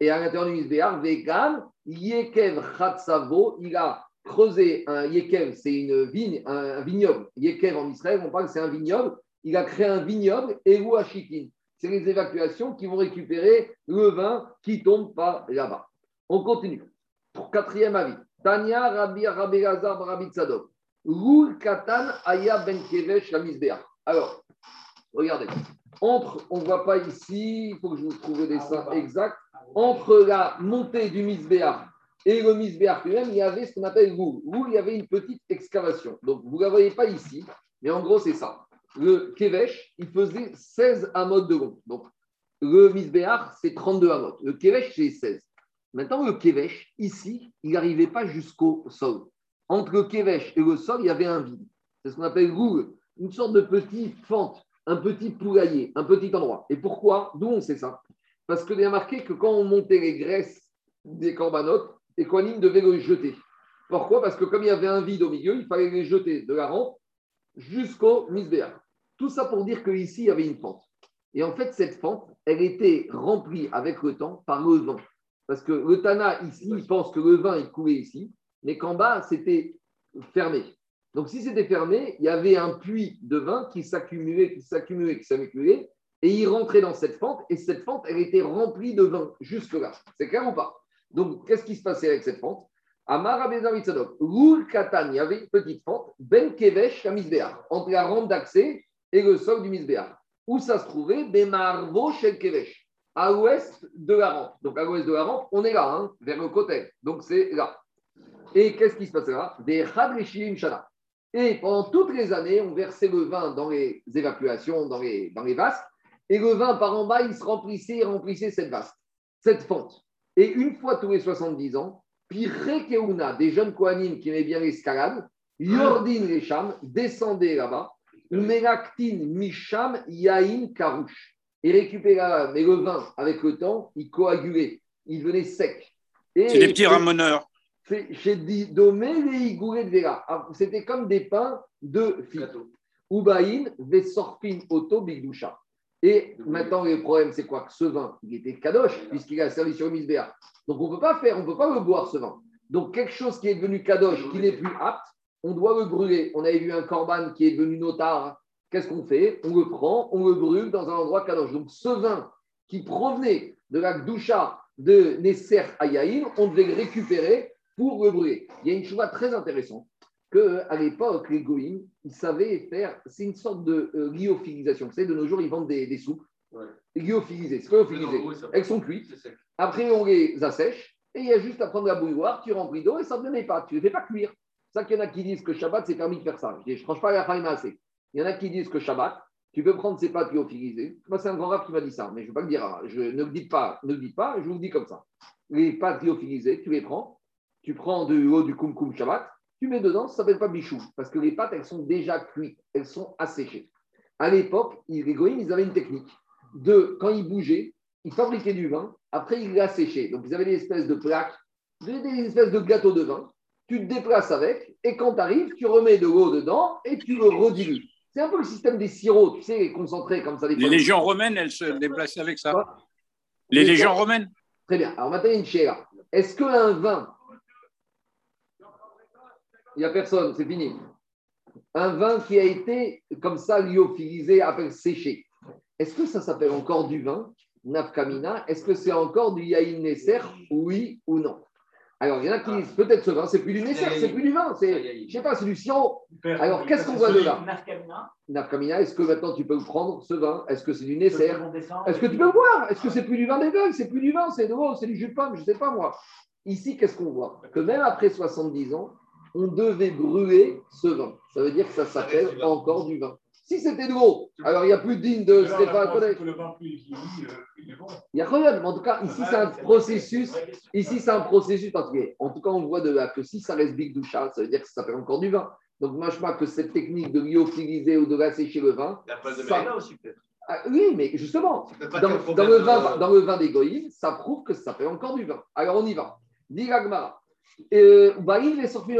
Et à l'intérieur du Misbeach, Vegan Yekev Khatsavo. Il a creusé un Yekev, c'est une vigne, un vignoble. Yekev en Israël, on parle que c'est un vignoble. Il a créé un vignoble, Eru Ashikin. C'est les évacuations qui vont récupérer le vin qui tombe par là-bas. On continue. Quatrième avis. Tania Rabbi Rabbi Lazar Rabbi Tzadok. Rul Katan Aya Ben Kevesh la Misbeach. Alors, regardez. Entre, on ne voit pas ici, il faut que je vous trouve le dessin exact. Entre la montée du Misbeach et le Misbeach lui-même, il y avait ce qu'on appelle. Roule, il y avait une petite excavation. Donc, vous ne la voyez pas ici, mais en gros, c'est ça. Le Kevesh, il faisait 16 amotes de long. Donc, le Misbeach, c'est 32 amotes. Le Kevesh, c'est 16. Maintenant, le Kevesh, ici, il n'arrivait pas jusqu'au sol. Entre le Kevesh et le sol, il y avait un vide. C'est ce qu'on appelle Roule, une sorte de petite fente, un petit poulailler, un petit endroit. Et pourquoi? D'où on sait ça? Parce y a marqué que quand on montait les graisses des corbanotes, les Kohanim devaient les jeter. Pourquoi? Parce que comme il y avait un vide au milieu, il fallait les jeter de la rampe jusqu'au misbéach. Tout ça pour dire qu'ici, il y avait une fente. Et en fait, cette fente, elle était remplie avec le temps par le vent. Parce que le Tana, ici, il pense que le vin, il coulait ici, mais qu'en bas, c'était fermé. Donc, si c'était fermé, il y avait un puits de vin qui s'accumulait, qui s'accumulait, qui s'accumulait, et il rentrait dans cette fente, et cette fente, elle était remplie de vin jusque-là. C'est clair ou pas? Donc, qu'est-ce qui se passait avec cette fente? Bezavitzadok, Roul Katan, il y avait une petite fente, Ben Kevesh, la Misbéach, entre la rampe d'accès et le sol du Misbéach. Où ça se trouvait? Bemarvo Shel Kevesh, à l'ouest de la rampe. Donc, à l'ouest de la rampe, on est là, hein, vers le côté. Donc, c'est là. Et qu'est-ce qui se passait là? Des Shana. Et pendant toutes les années, on versait le vin dans les évacuations, dans les, dans les vasques. Et le vin par en bas, il se remplissait et remplissait cette vasque, cette fente. Et une fois tous les 70 ans, Piré Keuna, des jeunes Kohanim qui aimaient bien l'escalade, Yordin les Cham, descendaient là-bas, Umelaktin Misham Yain Karouche, et récupéraient mais le vin, avec le temps, il coagulait, il devenait sec. Et- C'est des petits ramoneurs. dit domé les igourés de Vera. Ah, C'était comme des pains de fille. Ubaïn, Vesorpin, Auto, Bigdoucha. Et maintenant, le problème, c'est quoi? Que ce vin, il était kadosh, puisqu'il a servi sur le misbéa. Donc, on ne peut pas faire, on ne peut pas le boire, ce vin. Donc, quelque chose qui est devenu kadosh, qui n'est plus apte, on doit le brûler. On avait vu un corban qui est devenu notar. Qu'est-ce qu'on fait? On le prend, on le brûle dans un endroit kadosh. Donc, ce vin qui provenait de la Gdoucha de Nesser Ayaïm, on devait le récupérer pour le brûler. Il y a une chose très intéressante qu'à l'époque, les goïms, ils savaient faire, c'est une sorte de euh, lyophilisation. Vous savez, de nos jours, ils vendent des, des soupes Ouais. lyophilisées. C'est lyophilisé Elles sont cuites. Après, on les assèche et il y a juste à prendre la bouilloire, tu remplis d'eau et ça ne donne pas. Tu ne les fais pas cuire. C'est ça qu'il y en a qui disent que Shabbat, c'est permis de faire ça. Je ne tranche pas la faille assez. Il y en a qui disent que Shabbat, tu peux prendre ces pâtes lyophilisées. Moi, c'est un grand rap qui m'a dit ça, mais je ne vais pas le dire. hein. Je, ne le dites pas, je vous le dis comme ça. Les pâtes lyophilisées, tu les prends, tu prends de l'eau du kumkum Shabbat, tu mets dedans, ça ne s'appelle pas bichou, parce que les pâtes, elles sont déjà cuites, elles sont asséchées. À l'époque, les goïms, ils avaient une technique de, quand ils bougeaient, ils fabriquaient du vin, après ils l'asséchaient. Donc, ils avaient des espèces de plaques, des des espèces de gâteaux de vin. Tu te déplaces avec, et quand tu arrives, tu remets de l'eau dedans et tu le redilues. C'est un peu le système des sirops, tu sais, les concentrés comme ça. Les fois. légions romaines, elles se déplaçaient avec ça. Quoi Les Les légions romaines Très bien. Alors maintenant, une chéra. Est-ce qu'un vin. Il n'y a personne, c'est fini. Un vin qui a été comme ça lyophilisé, appelle séché. Est-ce que ça s'appelle encore du vin Nafkamina? Est-ce que c'est encore du Yaïn Nesser Oui ou non? Alors, il y en a qui disent peut-être ce vin, c'est plus du Nesser, c'est plus du vin. C'est, je sais pas, c'est du sirop. Alors, qu'est-ce qu'on voit de là Nafkamina, est-ce que maintenant tu peux prendre, ce vin? Est-ce que c'est du Nesser est-ce que tu peux le boire Est-ce que c'est plus du vin d'éveil C'est plus du vin, c'est de l'eau, c'est du jus de pomme, je ne sais pas moi. Ici, qu'est-ce qu'on voit? Que même après 70 ans, on devait brûler ce vin. Ça veut dire que ça s'appelle encore du vin. Si c'était de l'eau, alors il n'y a plus de digne de Stéphane Kodesh. euh, il. Il y a rien, mais en tout cas, ici, c'est un processus. Ici, c'est un processus particulier. En tout cas, on voit de là que si ça reste Big Doucha, ça veut dire que ça s'appelle encore du vin. Donc, moi, je crois que cette technique de lyophiliser ou de l'assécher le vin, La place de Ça- aussi, peut-être. ah, oui, mais justement, pas dans, problème le de- vin, dans le vin d'égoïne, ça prouve que ça fait encore du vin. Alors on y va. Dit l'Agmara. Euh, est sorti.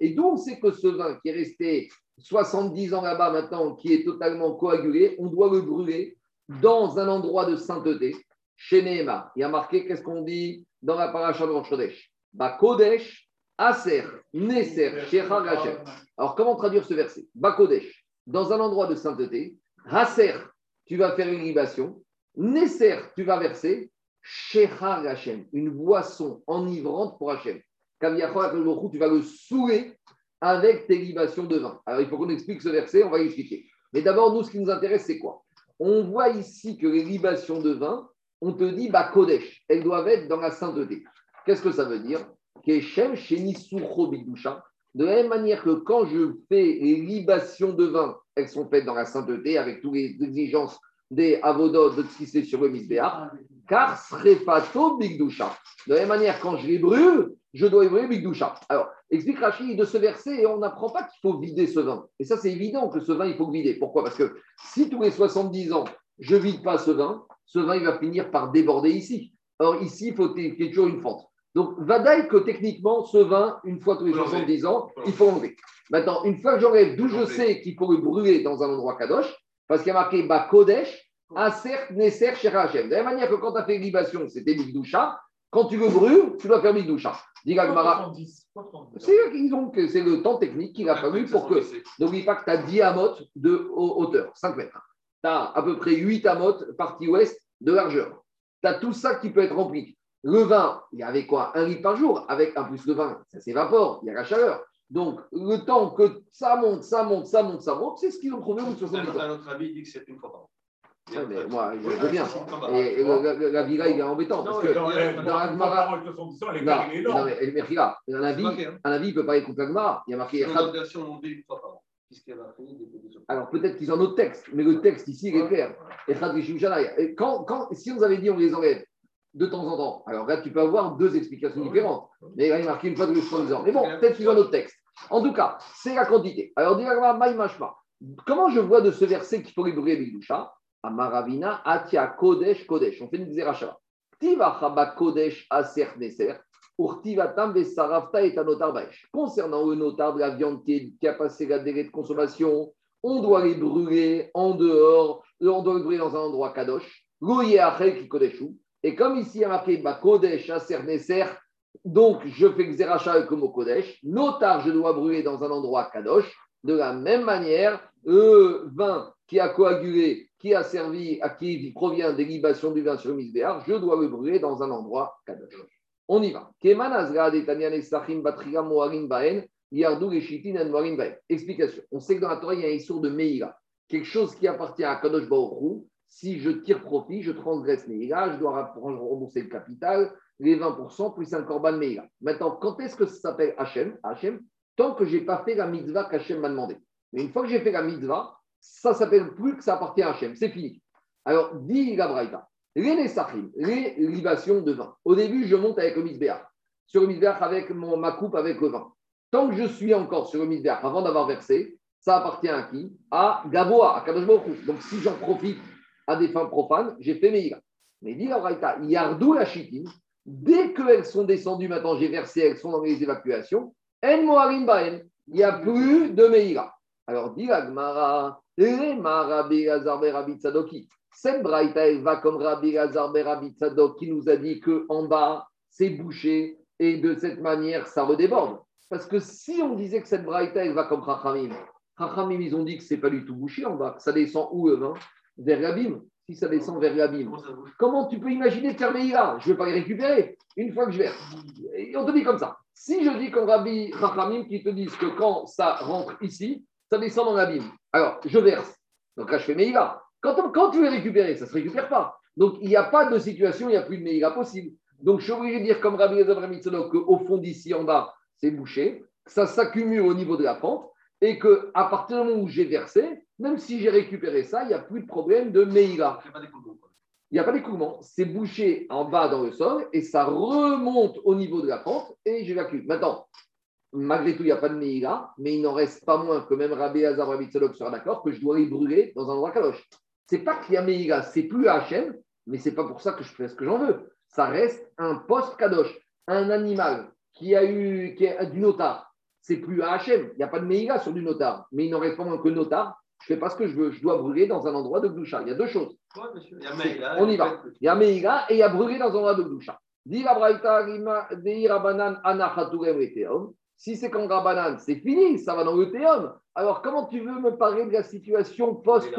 Et d'où on sait que ce vin qui est resté 70 ans là-bas maintenant, qui est totalement coagulé, on doit le brûler dans un endroit de sainteté, chez Nehema. Il y a marqué, qu'est-ce qu'on dit dans la paracha de Rosh Chodesh? Bah, Kodesh, Aser, Neser. Alors, comment traduire ce verset? Bakodesh, dans un endroit de sainteté, Hasser, tu vas faire une libation, Nesser, tu vas verser, Shechar Hashem, une boisson enivrante pour Hu, tu vas le saouler avec tes libations de vin. Alors, il faut qu'on explique ce verset, on va l'expliquer. Mais d'abord, nous, ce qui nous intéresse, c'est quoi? On voit ici que les libations de vin, on te dit, bah, Kodesh, elles doivent être dans la sainteté. Qu'est-ce que ça veut dire? De la même manière que quand je fais les libations de vin, elles sont faites dans la sainteté avec toutes les exigences des avodot de ce qui c'est sur le misbéach, car srefato bigdusha. De la même manière, quand je les brûle, je dois les brûler bigdusha. Alors, explique Rachid de ce verset, et on n'apprend pas qu'il faut vider ce vin. Et ça, c'est évident que ce vin, il faut le vider. Pourquoi? Parce que si tous les 70 ans, je ne vide pas ce vin, ce vin, il va finir par déborder ici. Or, ici, il faut qu'il y ait toujours une fente. Donc, Vadaï que techniquement, ce vin, une fois tous les Faut l'enlever. 70 ans, il faut l'enlever. Maintenant, une fois que j'enlève, d'où je sais qu'il faut le brûler dans un endroit kadosh, parce qu'il y a marqué Ba Kodesh, Aser, Neser, Shera Hashem. De la même manière que quand tu as fait libation, c'était Bigdoucha, quand tu le brûles, tu dois faire Bigdoucha. Dis Gagmara, c'est le temps technique qu'il a fallu pour que. N'oublie pas que tu as 10 amotes de ha- hauteur, 5 mètres. Tu as à peu près 8 amotes, partie ouest, de largeur. Tu as tout ça qui peut être rempli. Le vin, il y avait quoi? Un litre par jour. Avec un plus le vin, ça s'évapore, il y a la chaleur. Donc, le temps que ça monte, ça monte, ça monte, ça monte, c'est ce qu'ils ont trouvé au bout de 70 ans. À notre avis, il dit que c'est une fois par an. Ouais, mais moi, je veux bien. Et, et le- le- la villa, il est embêtant. Parce que Dans la Gemara- parole de son sang, les Non, mais mais regarde, un avis, hein. un avis, il peut pas aller contre la Gemara. Il y a marqué notre Alors peut-être qu'ils ont un autre texte, mais le texte ici, il est clair. Et quand, quand, si on avait dit on les enlève de temps en temps, alors là tu peux avoir deux explications différentes. Mais là il est marqué une fois de ans. Mais bon, peut-être qu'ils ont un autre texte. En tout cas, c'est la quantité. Alors. Comment je vois de ce verset qu'il faut les brûler Bigdusha Amaravina, Atia Kodesh Kodesh. On fait une Chaba Kodesh Aser Neser. Urtivatam Vesaravta et. Concernant le notar de la viande qui, a passé la délai de consommation, on doit les brûler en dehors, on doit les brûler dans un endroit kadosh, Goye Achel qui Kodeshu. Et comme ici il y a marqué bah, Kodesh Aser Neser, donc je fais Xeracha comme au Kodesh, notar je dois brûler dans un endroit kadosh. De la même manière, le vin qui a coagulé, qui a servi, à qui provient des libations du vin sur le misbéar, je dois le brûler dans un endroit kadosh. On y va. Explication. On sait que dans la Torah, il y a un issour de Meïla. Quelque chose qui appartient à Kadosh Baruch si je tire profit, je transgresse Meïla, je dois rembourser le capital, les 20% plus un korban Meïla. Maintenant, quand est-ce que ça s'appelle Hachem? Hachem, tant que je n'ai pas fait la mitzvah qu'Hachem m'a demandé. Mais une fois que j'ai fait la mitzvah, ça s'appelle plus que ça appartient à Hachem. C'est fini. Alors, dit la Braïta, les Nessachim, les libations de vin. Au début, je monte avec le misbéach. Sur le misbéach avec ma coupe avec le vin. Tant que je suis encore sur le misbéach avant d'avoir versé, ça appartient à qui? À Gaboa, à Kadosh. Donc, si j'en profite à des fins profanes, j'ai fait mes Mais dit la Braïta, Yardou la Chitim, dès qu'elles sont descendues, maintenant j'ai versé, elles sont dans les évacuations, En Moharim Baen, il n'y a plus de Meïra. Alors, dit la Gemara, Lema Rabbi Lazar ben Rabbi Tzadoki. Cette braïta, elle va comme Rabbi Lazar ben Rabbi qui nous a dit qu'en bas, c'est bouché et de cette manière, ça redéborde. Parce que si on disait que cette braïta, elle va comme Chachamim, Chachamim, ils ont dit que c'est pas du tout bouché en bas, que ça descend où le vin Vers l'abîme. Si ça descend vers l'abîme, Comment tu peux imaginer de faire ira Je ne vais pas les récupérer une fois que je verse. Et on te dit comme ça. Si je dis comme Rabbi Chachamim qui te disent que quand ça rentre ici, ça descend dans l'abîme. Alors, je verse. Donc là, je fais mes ira. Quand, on- quand tu les récupérer, ça ne se récupère pas. Donc, il n'y a pas de situation, il n'y a plus de meïra possible. Donc, je suis obligé de dire comme Rabbi Ezra qu'au fond d'ici en bas, c'est bouché, que ça s'accumule au niveau de la pente et qu'à partir du moment où j'ai versé, même si j'ai récupéré ça, il n'y a plus de problème de quoi. Il n'y a pas d'écoulement, c'est bouché en bas dans le sol et ça remonte au niveau de la pente et j'évacue. Maintenant, malgré tout, il n'y a pas de Meïla, mais il n'en reste pas moins que même Rabbi Hazar Rabbi sera d'accord que je dois les brûler dans un endroit kadosh. C'est pas qu'il y a Meïla, c'est plus Hachem, mais c'est pas pour ça que je fais ce que j'en veux. Ça reste un post kadosh, un animal qui a eu qui est du notar. C'est plus à Hachem, il n'y a pas de Meïla sur du notar, mais il n'en reste pas moins que notar. Je fais pas ce que je veux, je dois brûler dans un endroit de Gdusha. Il y a deux choses. Ouais, monsieur. Il y a On y va. Il y a Meïga et il y a brûlé dans un endroit de Théum. Si c'est quand Rabanan, c'est fini, ça va dans le Théum. Alors, comment tu veux me parler de la situation post-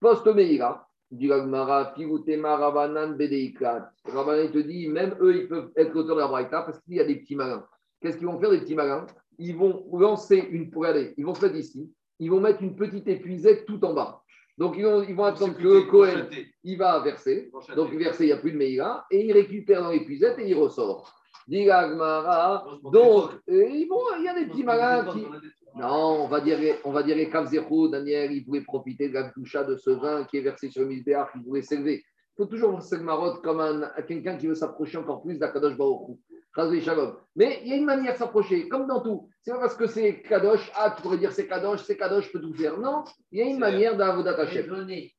post-Meïga Dit la Gemara, Figutema Rabanan, il te dit, même eux, ils peuvent être auteurs de la Braïta parce qu'il y a des petits malins. Qu'est-ce qu'ils vont faire, des petits malins? Ils vont lancer une, aller, ils vont se mettre ici, ils vont mettre une petite épuisette tout en bas. Donc, ils vont, ils vont attendre que le Cohen, il va verser. Donc, versé, il n'y a plus de Meïra, et il récupère dans l'épuisette et il ressort. Dit la Gemara, donc, et ils vont, il y a des petits malins qui. Non, on va dire, on va dire Kavzero, Daniel, il voulait profiter de la doucha de ce vin qui est versé sur le misbéach, il voulait s'élever. Il faut toujours voir cette marotte comme un, quelqu'un qui veut s'approcher encore plus d'Akadosh Baruch Hu. Chazé Shalom. Mais il y a une manière de s'approcher, comme dans tout. C'est pas parce que c'est Kadosh, ah, tu pourrais dire c'est Kadosh, c'est Kadosh, je peux tout faire. Non, il y a une manière d'Avodat Hashem. Raisonner.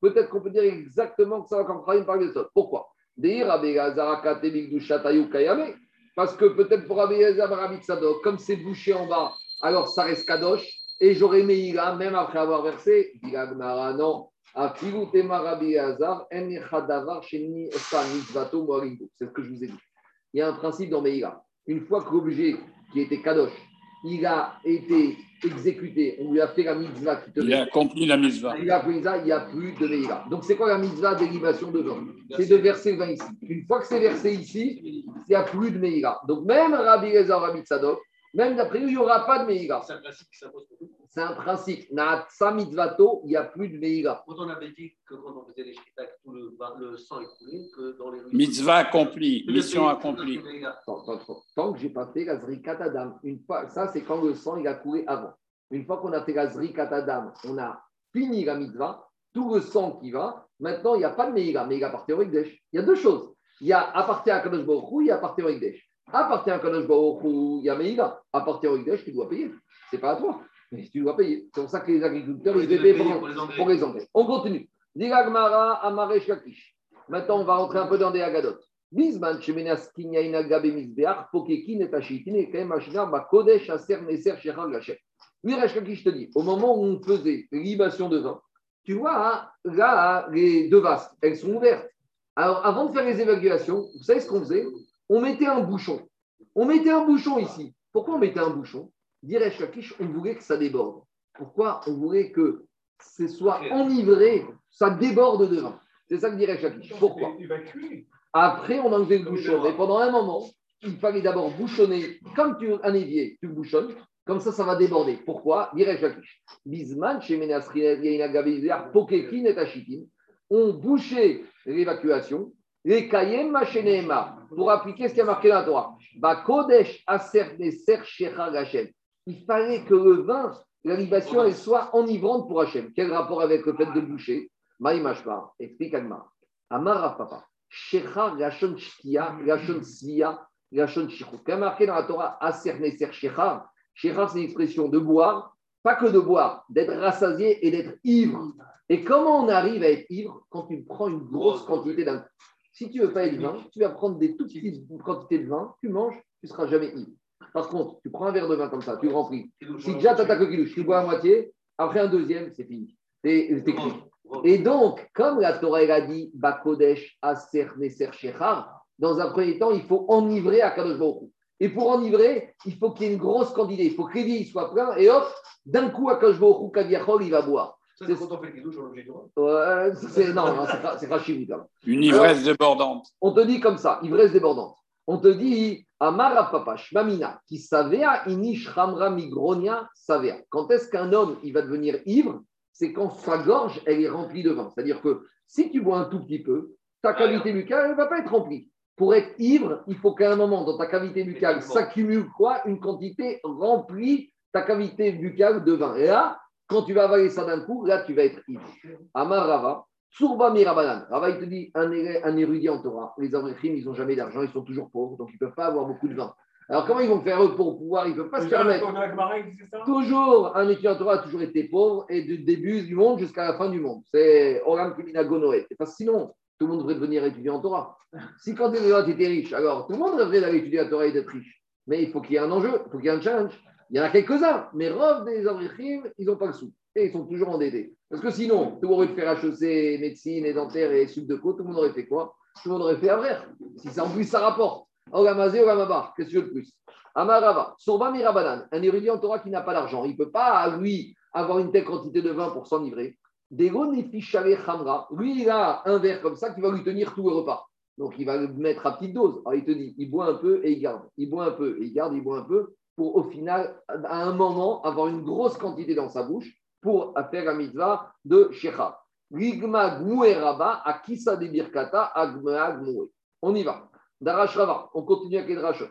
Peut-être qu'on peut dire exactement que ça va comme Chaim parle de ça. Pourquoi? Parce que peut-être pour Rabbi Tzadok, comme c'est bouché en bas, alors ça reste Kadosh, et j'aurais Meïla, même après avoir versé. Dit la Gemara, non. C'est ce que je vous ai dit. Il y a un principe dans Meïla. Une fois que l'objet qui était Kadosh, il a été exécuté, on lui a fait la mitzvah qui te Il a accompli la mitzvah. il a pris ça, il n'y a plus de Meïla. Donc, c'est quoi la mitzvah dérivation de vin? C'est de verser le vin ici. Une fois que c'est versé ici, il n'y a plus de Meïla. Donc, même Rabbi Elazar, Rabbi Tzadok, même d'après eux, il n'y aura pas de Meïla. C'est un classique qui s'impose pour tout. C'est un principe. Naatsa mitvato, il n'y a plus de Meïla. Quand on avait dit que quand on faisait les que tout le, le sang est coulé, que dans les rues. Mitzvah accomplie, le mission accomplie. le Tant, tant- tant- tant que j'ai pas fait la Zrikat Adam, une fois, ça c'est quand le sang il a coulé avant. Une fois qu'on a fait la Zrikat Adam, on a fini la mitzvah, tout le sang qui va, maintenant il n'y a pas de Meïla, Meïla appartient au Ekdesh. Il y a deux choses. Il y a appartient à Kadosh Baruch Hu, il y a appartient au Ekdesh. Appartient à Kadosh Baruch Hu, il y a Meïla. Appartient au Ekdesh, tu dois payer. C'est pas à toi, mais tu dois payer. C'est pour ça que les agriculteurs, ils pour, payer pour les engrais. pour les engrais. On continue. Diragmara Amaresh Lakish. Maintenant, on va rentrer un peu dans des Agadot. Bisman, Shemenas Kinyaina Gabe Misbeach, Pokekin et Tashitin, et Kodesh, Aser, Neser. Lui, te dit, au moment où on faisait libation de vin, tu vois, hein, là, les deux vastes, elles sont ouvertes. Alors, avant de faire les évaluations, vous savez ce qu'on faisait? On mettait un bouchon. On mettait un bouchon ici. Pourquoi on mettait un bouchon? Dit Resh Lakish, on voulait que ça déborde. Pourquoi on voulait que ce soit enivré, ça déborde de vin? C'est ça que dirait Lakish. Pourquoi? Après, on enlevait le bouchon. Mais pendant un moment, il fallait d'abord bouchonner, comme tu, un évier, tu le bouchonnes, comme ça, ça va déborder. Pourquoi? Dirait Lakish. Bisman, chez Gabézéar, Pokekin et Tachitin, ont bouché l'évacuation, les Kayem Machenema, pour appliquer ce qui a marqué dans la Torah. Ba Kodesh Aser Neser Hashem. Il fallait que le vin, la libation, elle soit enivrante pour Hachem. Quel rapport avec le fait de boucher? Maïmashpar, explique Agmar. Amar Papa. Shechar Gashon Shkia, Gashon Svia, Gashon Shichou. Quand marqué dans la Torah, Aser Neser Shechar, Shechar, c'est une expression de boire, pas que de boire, d'être rassasié et d'être ivre. Et comment on arrive à être ivre quand tu prends une grosse quantité d'un Si tu veux pas être vin, tu vas prendre des toutes petites quantités de vin, tu manges, tu ne seras jamais ivre. Par contre, tu prends un verre de vin comme ça, tu le remplis. Si déjà tu attaques le kilouche, tu bois à moitié, après un deuxième, c'est fini. T'es. Et donc, comme la Torah a dit, Bakodesh, Aser, Neser, Shechar, dans un premier temps, il faut enivrer à Kadosh Baruch. Et pour enivrer, il faut qu'il y ait une grosse quantité. Il faut que l'évier il soit plein et hop, d'un coup, à Kadosh Baruch il va boire. Ça, c'est quand on fait le guidouche, on. Ouais, c'est, non, non, c'est, ra- c'est Rachid. Une ivresse débordante. On te dit comme ça, ivresse débordante. On te dit, Amara Papa, Shmamina, qui savait, Inish Ramra Migronia, savait. Quand est-ce qu'un homme, il va devenir ivre? C'est quand sa gorge, elle est remplie de vin. C'est-à-dire que si tu bois un tout petit peu, ta cavité buccale, elle ne va pas être remplie. Pour être ivre, il faut qu'à un moment, dans ta cavité buccale, s'accumule quoi? Une quantité remplie, ta cavité buccale de vin. Et là, quand tu vas avaler ça d'un coup, là, tu vas être ivre. Amar Rava, Surba Mirabanan. Rava, il te dit, un, érudit en Torah, les Avrichim, ils n'ont jamais d'argent, ils sont toujours pauvres, donc ils ne peuvent pas avoir beaucoup de vin. Alors comment ils vont faire eux pour pouvoir, ils ne peuvent pas se permettre. Toujours, un étudiant en Torah a toujours été pauvre, et du début du monde jusqu'à la fin du monde. C'est Oram Kimina Gonoé. Parce que sinon, tout le monde devrait devenir étudiant en Torah. Si quand tu étais riche, alors tout le monde rêverait d'aller étudier la Torah et d'être riche. Mais il faut qu'il y ait un enjeu, il faut qu'il y ait un challenge. Il y en a quelques-uns, mais Rov des Avrichim, ils n'ont pas le sou. Et ils sont toujours endettés. Parce que sinon, tout le monde aurait fait HEC, médecine et dentaire et sup de côte, tout le monde aurait fait quoi? Tout le monde aurait fait Avrer. Si ça en plus ça rapporte. Ogamazé, Ogamabar, qu'est-ce que tu veux de plus? Amarava, Surba Mirabanan, un érudit en Torah qui n'a pas d'argent, il ne peut pas, lui, avoir une telle quantité de vin pour s'enivrer. Dego Nefichale Khamra, lui, il a un verre comme ça qui va lui tenir tout le repas. Donc, il va le mettre à petite dose. Alors, il te dit, il boit un peu et il garde. Il boit un peu et il garde, il boit un peu, pour au final, à un moment, avoir une grosse quantité dans sa bouche pour faire la mitzvah de Shecha. Rigma Gmoué Rabba, à Kisa de Birkata. On y va. Darash Rava, on continue avec les drachot.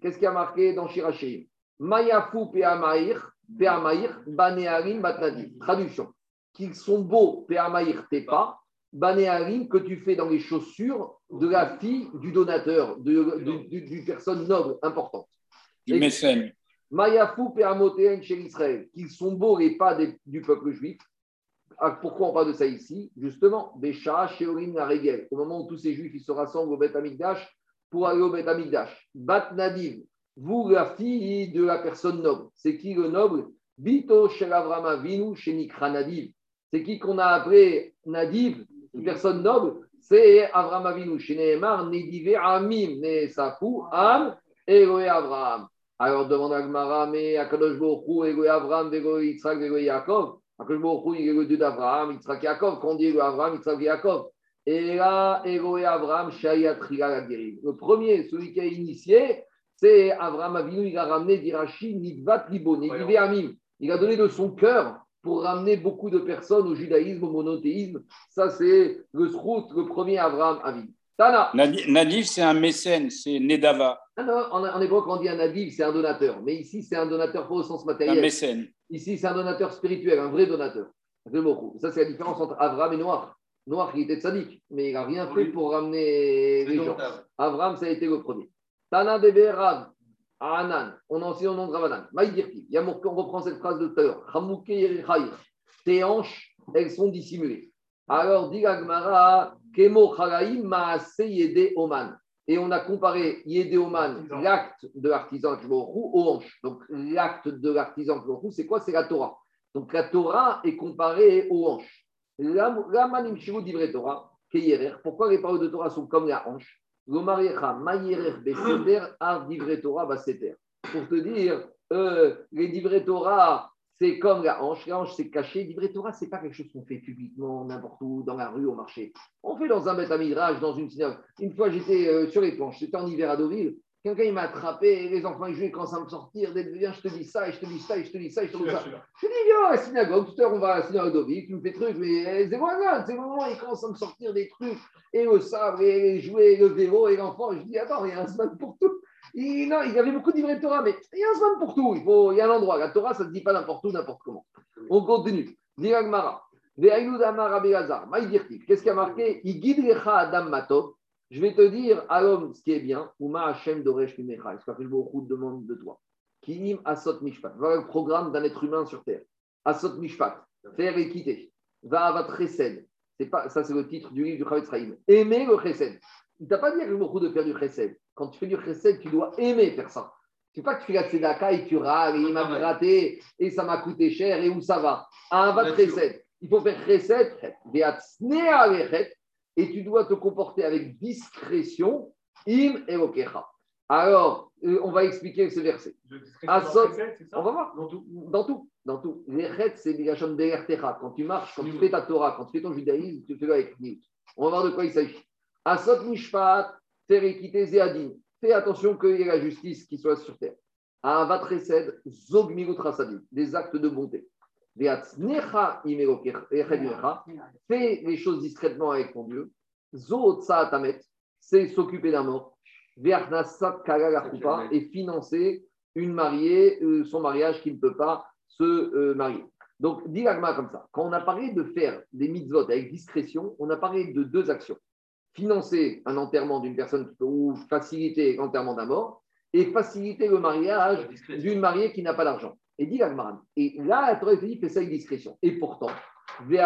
Qu'est-ce qui a marqué dans Shirachim? Mayafu Peamaïr, Peamaïr, Banearim, Batnadi. Traduction. Qu'ils sont beaux, Peamaïr, tes pas, Banearim, que tu fais dans les chaussures de la fille du donateur, d'une personne noble, importante. Du Et- mécène. Mayafou Peamotéen chez Israël, qu'ils sont beaux les pas des- du peuple juif. Ah, pourquoi on parle de ça ici? Justement, Bécha, Sheorim, Naregel, au moment où tous ces juifs ils se rassemblent au Beth Amikdash pour aller au Beth Amikdash. Bat Nadiv, vous la fille de la personne noble. C'est qui le noble? Bito Shel Avram Avinu chez Nikra Nadiv. C'est qui qu'on a appelé Nadiv, une personne noble? C'est Avram Avinu chez Nehemar, Nedive Amim, Ne Safou, Am, Eloé Avraham. Alors demande à Gmara, mais Akadosh Baruch Hu, Egoé Avraham, Egoé Yitzhak, Egoé Yaakov. Akadosh Hu, il est le Dieu d'Avraham, Yitzhak, Yaakov. Quand on dit Egoé Avraham, Yitzhak, Yaakov. Et là, Egoé Avraham, Shaya Triga Lagirim. Le premier, celui qui a initié, c'est Avraham Avinu, il a ramené d'Irachi, Nidvat Libo, Nedive Amim. Il a donné de son cœur pour ramener beaucoup de personnes au judaïsme, au monothéisme. Ça, c'est le Srout, le premier Abraham Avid. Tana. Nadi- Nadif, c'est un mécène, c'est Nedava, Ah non, en, en hébreu, quand on dit un Nadiv, c'est un donateur. Mais ici, c'est un donateur pas au sens un matériel. mécène. Ici, c'est un donateur spirituel, un vrai donateur. Ça, c'est la différence entre Abraham et Noir. Noir, il était tzaddik, mais il n'a rien fait pour ramener les gens. Abraham, ça a été le premier. Tana de Berav, Anan, on enseigne au nom de Ravanan. Maïdirki, on reprend cette phrase de tout à l'heure. Hamouke tes hanches, elles sont dissimulées. Alors, dit Agmara, Kemo Maase Yede Oman. Et on a comparé Yede Oman, l'acte de l'artisan Kiboroku, aux hanches. Donc, l'acte de l'artisan Kiboroku, c'est quoi? C'est la Torah. Donc, la Torah est comparée aux hanches. La la manim shivu divrei Torah, keyerer. Pourquoi les paroles de Torah sont comme la hanche? L'omariecha mayerer beseter ar divrei Torah baseter. Pour te dire, euh, les divrei Torah, c'est comme la hanche. La hanche, c'est caché. Divrei Torah, c'est pas quelque chose qu'on fait publiquement, n'importe où, dans la rue, au marché. On fait dans un bête à midrash, dans une synagogue. Une fois, j'étais euh, sur les planches. C'était en hiver à Deauville. Quelqu'un, il m'a attrapé. Les enfants, ils jouaient, ils commencent à me sortir. Dès viens, je te dis ça, et je te dis ça, et je te dis ça, et je te dis ça. Je dis, viens à la synagogue, tout à l'heure on va à la synagogue d'Ovic, tu me fais truc, mais eh, c'est moi là, c'est le moment, il commence à me sortir des trucs, et le sabre, et et le vélo, et l'enfant. Je dis, attends, il y a un semaine pour tout. Il, il y avait beaucoup d'ivrés de Torah, mais il y a un semaine pour tout. Il, faut, il y a un endroit. La Torah, ça ne se dit pas n'importe où, n'importe comment. On continue. Diragmara. Qu'est-ce qui a marqué? Il guide Adam Matov. Je vais te dire à l'homme ce qui est bien. Uma Hashem Doresh Mimecha. Ce que beaucoup demande de toi? Kinim Asot Mishpat. Voilà le programme d'un être humain sur terre. Asot Mishpat. Faire équité. Va avat chesed. Ça, c'est le titre du livre du Chavetz Chaim. Aimer le chesed. Il t'a pas dit avec beaucoup de faire du chesed. Quand tu fais du chesed, tu dois aimer faire ça. C'est pas que tu fais la tzedaka et tu râles et il m'a gratté et ça m'a coûté cher et où ça va? Avat chesed. Il faut faire chesed. Et tu dois te comporter avec discrétion. Im elokecha. Alors, euh, on va expliquer ce verset. Ah, ça? On va voir. Dans tout. Dans tout, dans tout. C'est Bigashon Be'ertecha. Quand tu marches, quand tu fais ta Torah, quand tu fais ton judaïsme, tu fais avec Niyut. On va voir de quoi il s'agit. Asot Mishpat, Zéadin. Fais attention qu'il y ait la justice qui soit sur terre. Avat Resed, Zog. Des actes de bonté. Fais les choses discrètement avec ton Dieu. Tamet, c'est s'occuper d'un mort. Et financer une mariée, euh, son mariage qui ne peut pas se euh, marier. Donc, dit l'agma comme ça. Quand on a parlé de faire des mitzvot avec discrétion, on a parlé de deux actions. Financer un enterrement d'une personne ou faciliter l'enterrement d'un mort, et faciliter le mariage d'une mariée qui n'a pas d'argent. Et dit l'agma. Et là, la Torah te dit, fais ça avec discrétion. Et pourtant, mais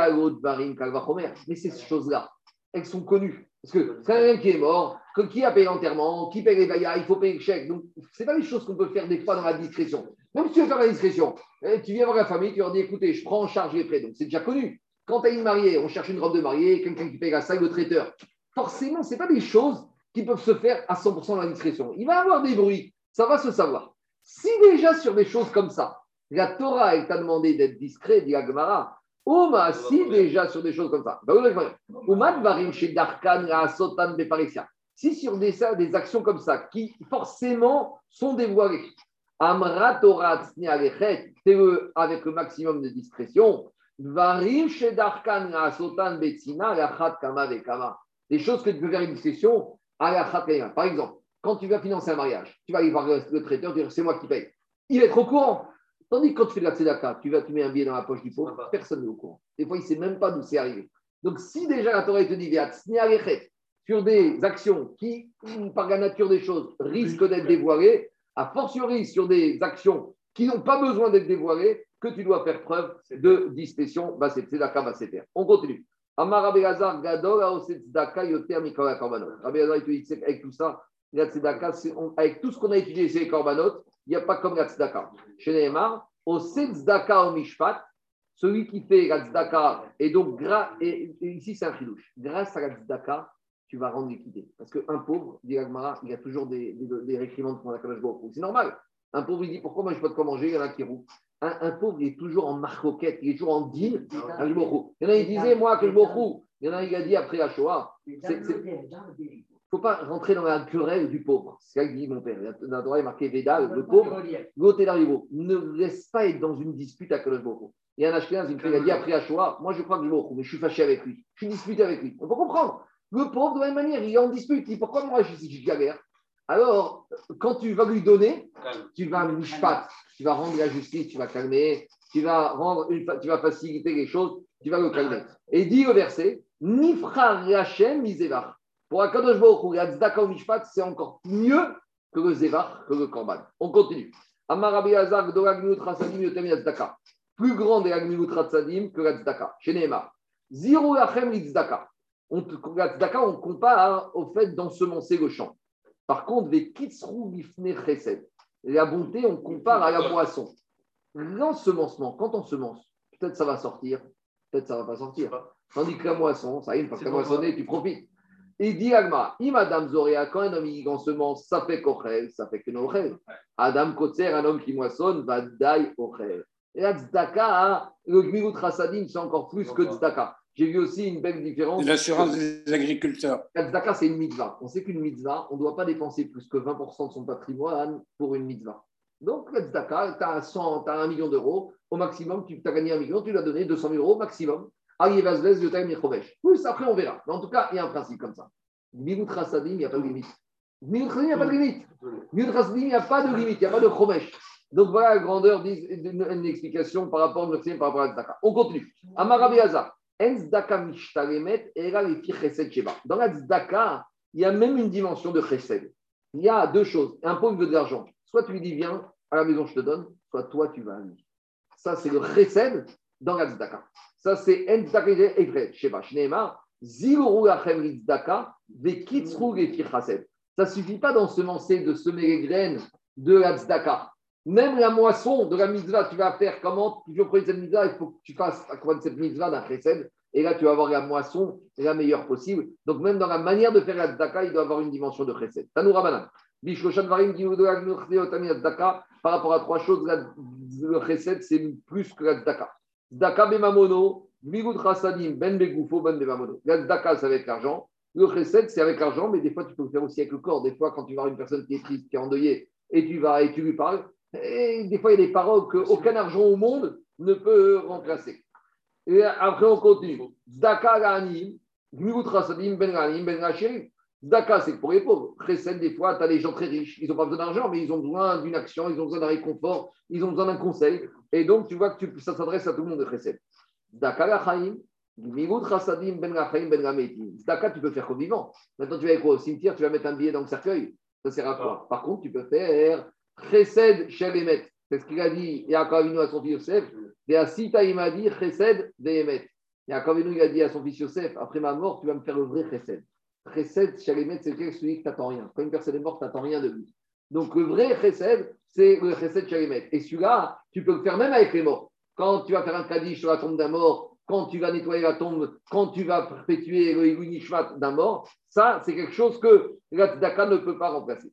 ces choses-là, elles sont connues. Parce que c'est quelqu'un qui est mort, que- qui a payé l'enterrement, qui paye les vaillas, il faut payer le chèque. Donc, ce n'est pas des choses qu'on peut faire des fois dans la discrétion. Même si tu veux faire la discrétion, eh, tu viens voir la famille, tu leur dis écoutez, je prends en charge les frais. Donc, c'est déjà connu. Quand tu as une mariée, on cherche une robe de mariée, quelqu'un qui paye la salle, le traiteur. Forcément, ce n'est pas des choses qui peuvent se faire à 100% dans la discrétion. Il va y avoir des bruits, ça va se savoir. Si déjà sur des choses comme ça, la Torah, elle t'a demandé d'être discret, dit la Gemara, oh, bah, si déjà sur des choses comme ça, bah, Beparesia. Si sur des, ça, des actions comme ça, qui forcément sont dévoilées, Amra Torah avec le maximum de discrétion, varim chez Darkan, la Sotan Betsina, Kama Vekama. Des choses que tu peux faire avec discrétion, à la. Par exemple, quand tu vas financer un mariage, tu vas aller voir le, traiteur, dire c'est moi qui paye. Il être au courant. Tandis que quand tu fais de la tzedaka, tu vas, tu mets un billet dans la poche du pauvre, personne n'est au courant. Des fois, il ne sait même pas d'où c'est arrivé. Donc, si déjà la Torah te dit sur des actions qui, par la nature des choses, risquent d'être dévoilées, a fortiori sur des actions qui n'ont pas besoin d'être dévoilées, que tu dois faire preuve de discrétion. Bah, c'est Tzedaka, bah, c'est faire. On continue. Amar Rabbi Lazar, Gadol, Aoset Tzedaka, Yoter, Mikora, Korbanot. Rabbi Lazar, il te dit avec tout ça, la avec tout ce qu'on a étudié, c'est les Korbanot, il n'y a pas comme la Tzedaka. Chez Nehemar, Oset Tzedaka au Mishpat, celui qui fait la et donc, ici c'est un chidouche, grâce à la Tzedaka, tu vas rendre l'équité. Parce qu'un pauvre, dit Agmara, il y a toujours des, des, des récrimandes pour la Hu. C'est normal. Un pauvre, il dit pourquoi moi je n'ai pas de quoi manger, il y en a qui roulent. Un, un pauvre, il est toujours en marcoquette, il est toujours en Baruch Hu. Il y en a qui disaient, moi, Baruch Hu. Il y en a qui a dit après la Shoah, C'est- c'est- faut pas rentrer dans la querelle du pauvre. C'est ça que dit mon père. La il est marqué Veda, le pauvre, d'Arivo. Ne laisse pas être dans une dispute à Kadosh. Il y a un Ashkenaz, il me dit après Shoah, moi je crois que je Baruch Hu, mais je suis fâché avec lui. Je suis disputé avec lui. On peut comprendre. Le pauvre, de la même manière, il est en dispute. Il dit pourquoi moi je, je galère? Alors, quand tu vas lui donner, tu vas mishpat, tu vas rendre la justice, tu vas calmer, tu vas, rendre une, tu vas faciliter les choses, tu vas le calmer. Et dit le verset, Nifra Rachem Misevar. Pour Akadosh Baruch la tzedaka au mishpat, c'est encore mieux que le zevar, que le korban. On continue. Amar Rabbi Hazar, Gdora Gmiut Rasadim Yotem Yazdaka. Plus grand des Gmiut Rasadim que la tzedaka. Chez Nehemar. Ziro Lachem Litzedaka. On, la tzedaka, on compare au fait d'ensemencer le champ. Par contre, les. La bonté, on compare à la boisson. L'ensemencement, quand on semence, peut-être ça va sortir, peut-être ça ne va pas sortir. Tandis que la moisson, ça y est, une fois que la moissonné, tu profites. Et dit Agma, i Madame Zoria, quand un homme il ensemence, ça fait kochel, ça fait que nochel. Adam Kotzer, un homme qui moissonne, va dai ochel. Et la tzedaka, le gmilut c'est encore plus que tzedaka. J'ai vu aussi une belle différence. L'assurance des agriculteurs. La tzedaka, c'est une mitzvah. On sait qu'une mitzvah, on ne doit pas dépenser plus que 20% de son patrimoine pour une mitzvah. Donc, la tzedaka, tu as, 100, tu as un million d'euros, au maximum, tu as gagné un million, tu lui as donné 200 000 euros au maximum. Plus, après, on verra. Mais en tout cas, il y a un principe comme ça. Milut Rasadim, il n'y a pas de limite. Milut il n'y a pas de limite. Milut Rasadim, il n'y a pas de limite, il n'y a pas de chomesh. Donc voilà la grandeur d'une explication par rapport au par rapport à Tzedaka. On continue. Amarabi Hazar. Dans la il y a même une dimension de chesed. Il y a deux choses. Un pauvre veut de l'argent. Soit tu lui dis viens à la maison, je te donne, soit toi tu vas à lui. Ça, c'est le chesed dans la. Ça, c'est En Tzedaka Evret Sheba. Ça ne suffit pas d'ensemencer, de semer les graines de la. Même la moisson de la mitzvah, tu vas faire comment Tu veux prendre cette mitzvah, il faut que tu fasses à quoi de cette mitzvah d'un chesed. Et là, tu vas avoir la moisson la meilleure possible. Donc, même dans la manière de faire la tzedaka, il doit avoir une dimension de chesed. Tanoura Banan. Par rapport à trois choses, le chesed, c'est plus que la tzedaka. Ben Ben. La tzedaka, c'est avec l'argent. Le chesed, c'est avec l'argent, mais des fois, tu peux le faire aussi avec le corps. Des fois, quand tu vas voir une personne qui est triste, qui est endeuillée, et tu vas et tu lui parles, et des fois, il y a des paroles qu'aucun argent au monde ne peut remplacer. Et après, on continue. Rasadim, Ben Ganim, Ben. Tzedaka, c'est pour les pauvres. Chesed, des fois, tu as des gens très riches. Ils n'ont pas besoin d'argent, mais ils ont besoin d'une action, ils ont besoin d'un réconfort, ils ont besoin d'un conseil. Et donc, tu vois que tu, ça s'adresse à tout le monde de chesed. Zdaka ben tu peux faire comme vivant. Maintenant, tu vas aller quoi au cimetière, tu vas mettre un billet dans le cercueil. Ça sert à quoi? Par contre, tu peux faire Chesed Shelemet. C'est ce qu'il a dit Yaakov Avinu à son fils Yosef. Et à il dit Chesed Vehemet. Yaakov il a dit à son fils Yosef Après ma mort, tu vas me faire le vrai Chesed. Chesed Shelemet, c'est celui que tu n'attends rien. Quand une personne est morte, tu n'attends rien de lui. Donc, le vrai Chesed, c'est le Chesed Shelemet. Et celui-là, tu peux le faire même avec les morts quand tu vas faire un kaddish sur la tombe d'un mort, quand tu vas nettoyer la tombe, quand tu vas perpétuer le Nishmat d'un mort, ça, c'est quelque chose que la tzedaka ne peut pas remplacer.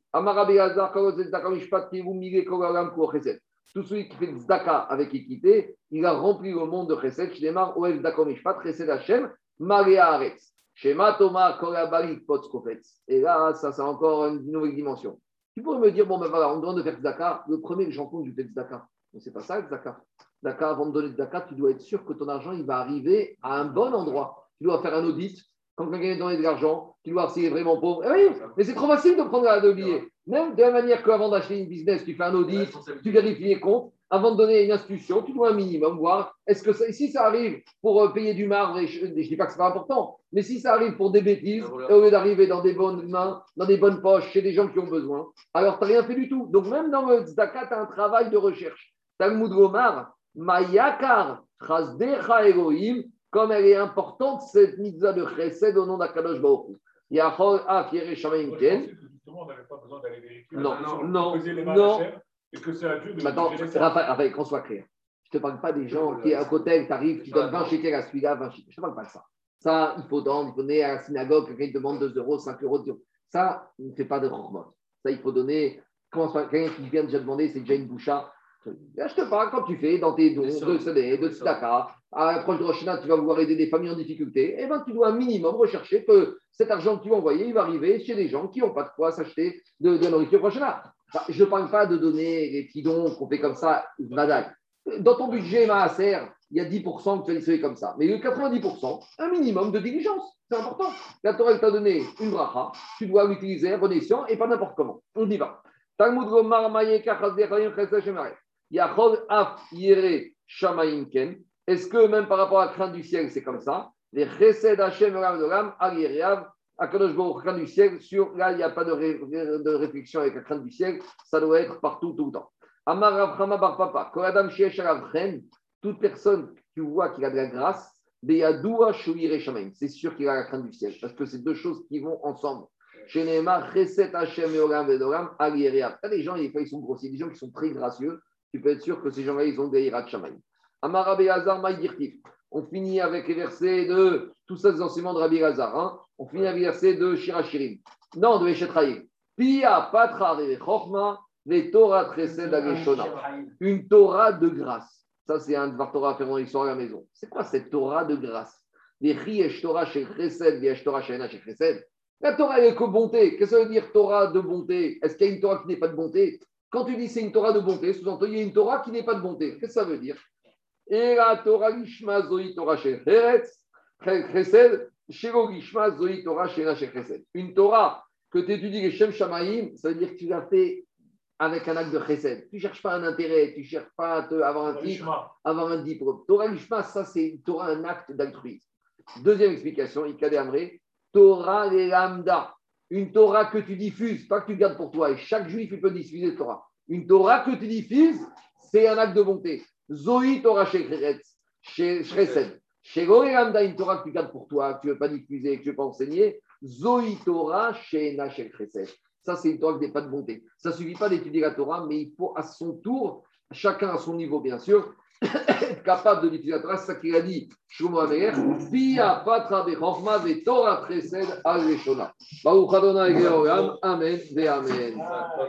Tout celui qui fait tzedaka avec équité, il a rempli le monde de chesed. Shnemar oev tzedaka mishpat, chesed Hashem, maria aretz. Shema Toma Korabali Potskofetz. Et là, ça, c'est encore une nouvelle dimension. Tu pourrais me dire, bon, ben voilà, on demande de faire tzedaka. Le premier que j'entends, je fais tzedaka. Mais ce n'est pas ça, le tzedaka. D'accord, avant de donner de zakat, tu dois être sûr que ton argent il va arriver à un bon endroit. Tu dois faire un audit. Quand quelqu'un donne de l'argent, tu dois voir s'il est vraiment pauvre. Eh oui, mais c'est trop facile de prendre un billet. Même de la manière qu'avant d'acheter une business, tu fais un audit, tu vérifies les comptes. Avant de donner une institution, tu dois un minimum voir est-ce que ça, si ça arrive pour euh, payer du marbre, et je ne dis pas que ce pas important, mais si ça arrive pour des bêtises, au lieu d'arriver dans des bonnes mains, dans des bonnes poches, chez des gens qui ont besoin, alors tu n'as rien fait du tout. Donc même dans le zakat, tu as un travail de recherche. Talmud Gomar, Mayakar, Chazdecha Elohim, comme elle est importante, cette mitzvah de chesed au nom d'Akadosh Baruch Yachol Af Yereshamaim Ken. Justement, on n'avait pas besoin d'aller vérifier. Non, non, non. non. Et que c'est à Dieu de Maintenant, Raphaël, qu'on soit clair. Je ne te parle pas des gens qui, à côté, tu arrives, tu donnes 20 shekels à celui-là, 20 shekels. Je ne te parle pas de ça. Ça, il faut donner, il donner à la synagogue, quelqu'un te demande 2 euros, 5 euros. Ça, ne fait pas de rochmot. Ça, il faut donner. Quelqu'un qui vient déjà demander, c'est déjà une boucha. Je te parle quand tu fais dans tes dons de Sedé, de Tzedaka, à l'approche de Rosh Hashanah, tu vas vouloir aider des familles en difficulté, eh ben, tu dois un minimum rechercher que cet argent que tu vas envoyer, il va arriver chez des gens qui n'ont pas de quoi s'acheter de, de la nourriture Rosh Hashanah. Enfin, je ne parle pas de donner les petits dons qu'on fait comme ça. Dans ton budget Maaser, il y a 10% que tu vas distribuer comme ça. Mais le 90%, un minimum de diligence. C'est important. La Torah t'a donné une bracha, tu dois l'utiliser à bon escient et pas n'importe comment. On y va. Est-ce que même par rapport à la crainte du ciel, c'est comme ça? Les Chesed Hashem Olam Olam Al Yereav Akadosh Baruch crainte du ciel. Sur là, il n'y a pas de, ré- de réflexion avec la crainte du ciel. Ça doit être partout, tout le temps. Amar Rav Chama Bar Papa. Koladam Sheesh. Toute personne qui voit qu'il a de la grâce, Beyadoua Shouire Shamaim. C'est sûr qu'il a la crainte du ciel, parce que c'est deux choses qui vont ensemble. Chez Hashem Olam Vedolam. T'as des gens, ils sont grossiers, des gens qui sont très gracieux. Tu peux être sûr que ces gens-là, ils ont des Yirat Shamaim. Amar Rabbi Hazar Maïdirtif. On finit avec les versets de tous ces enseignements de Rabbi Hazar. Hein. On finit avec les versets de Shirachirim. Non, de Eshetraïm. Pia Patra Chokma, les Torah Chesed Ageshona. Une Torah de grâce. Ça, c'est un Dvar Torah faire dans l'histoire à la maison. C'est quoi cette Torah de grâce? Les Yesh Torah chez Chesed, Yesh Torah chez chez Chesed. La Torah, elle est que bonté. Qu'est-ce que ça veut dire Torah de bonté? Est-ce qu'il y a une Torah qui n'est pas de bonté? Quand tu dis c'est une Torah de bonté, sous-entendu, il y a une Torah qui n'est pas de bonté. Qu'est-ce que ça veut dire? Et la Torah Lishma Zoï Torah. Une Torah que tu étudies les Shem Shamaïm, ça veut dire que tu l'as fait avec un acte de Chesed. Tu ne cherches pas un intérêt, tu ne cherches pas à te- avoir un titre avoir un diplôme. Torah Lishma, ça c'est Torah, un acte d'altruisme. Deuxième explication, Ikade Amré, Torah les lambda. Une Torah que tu diffuses, pas que tu gardes pour toi. Et chaque juif, peut diffuser la Torah. Une Torah que tu diffuses, c'est un acte de bonté. Zoï Torah chez Chesed. Chez Goré lambda, une Torah que tu gardes pour toi, que tu ne veux pas diffuser, que tu ne veux pas enseigner. Zoï Torah chez Nachel. Ça, c'est une Torah qui n'est pas de bonté. Ça ne suffit pas d'étudier la Torah, mais il faut à son tour, chacun à son niveau, bien sûr, être (coughs) capable de l'utiliser Torah. C'est ça a dit, Shlomo Ameler, Pia patra bechokma ve Torah chesed al leshona. Baruch Adonai Georam. Amen ve Amen.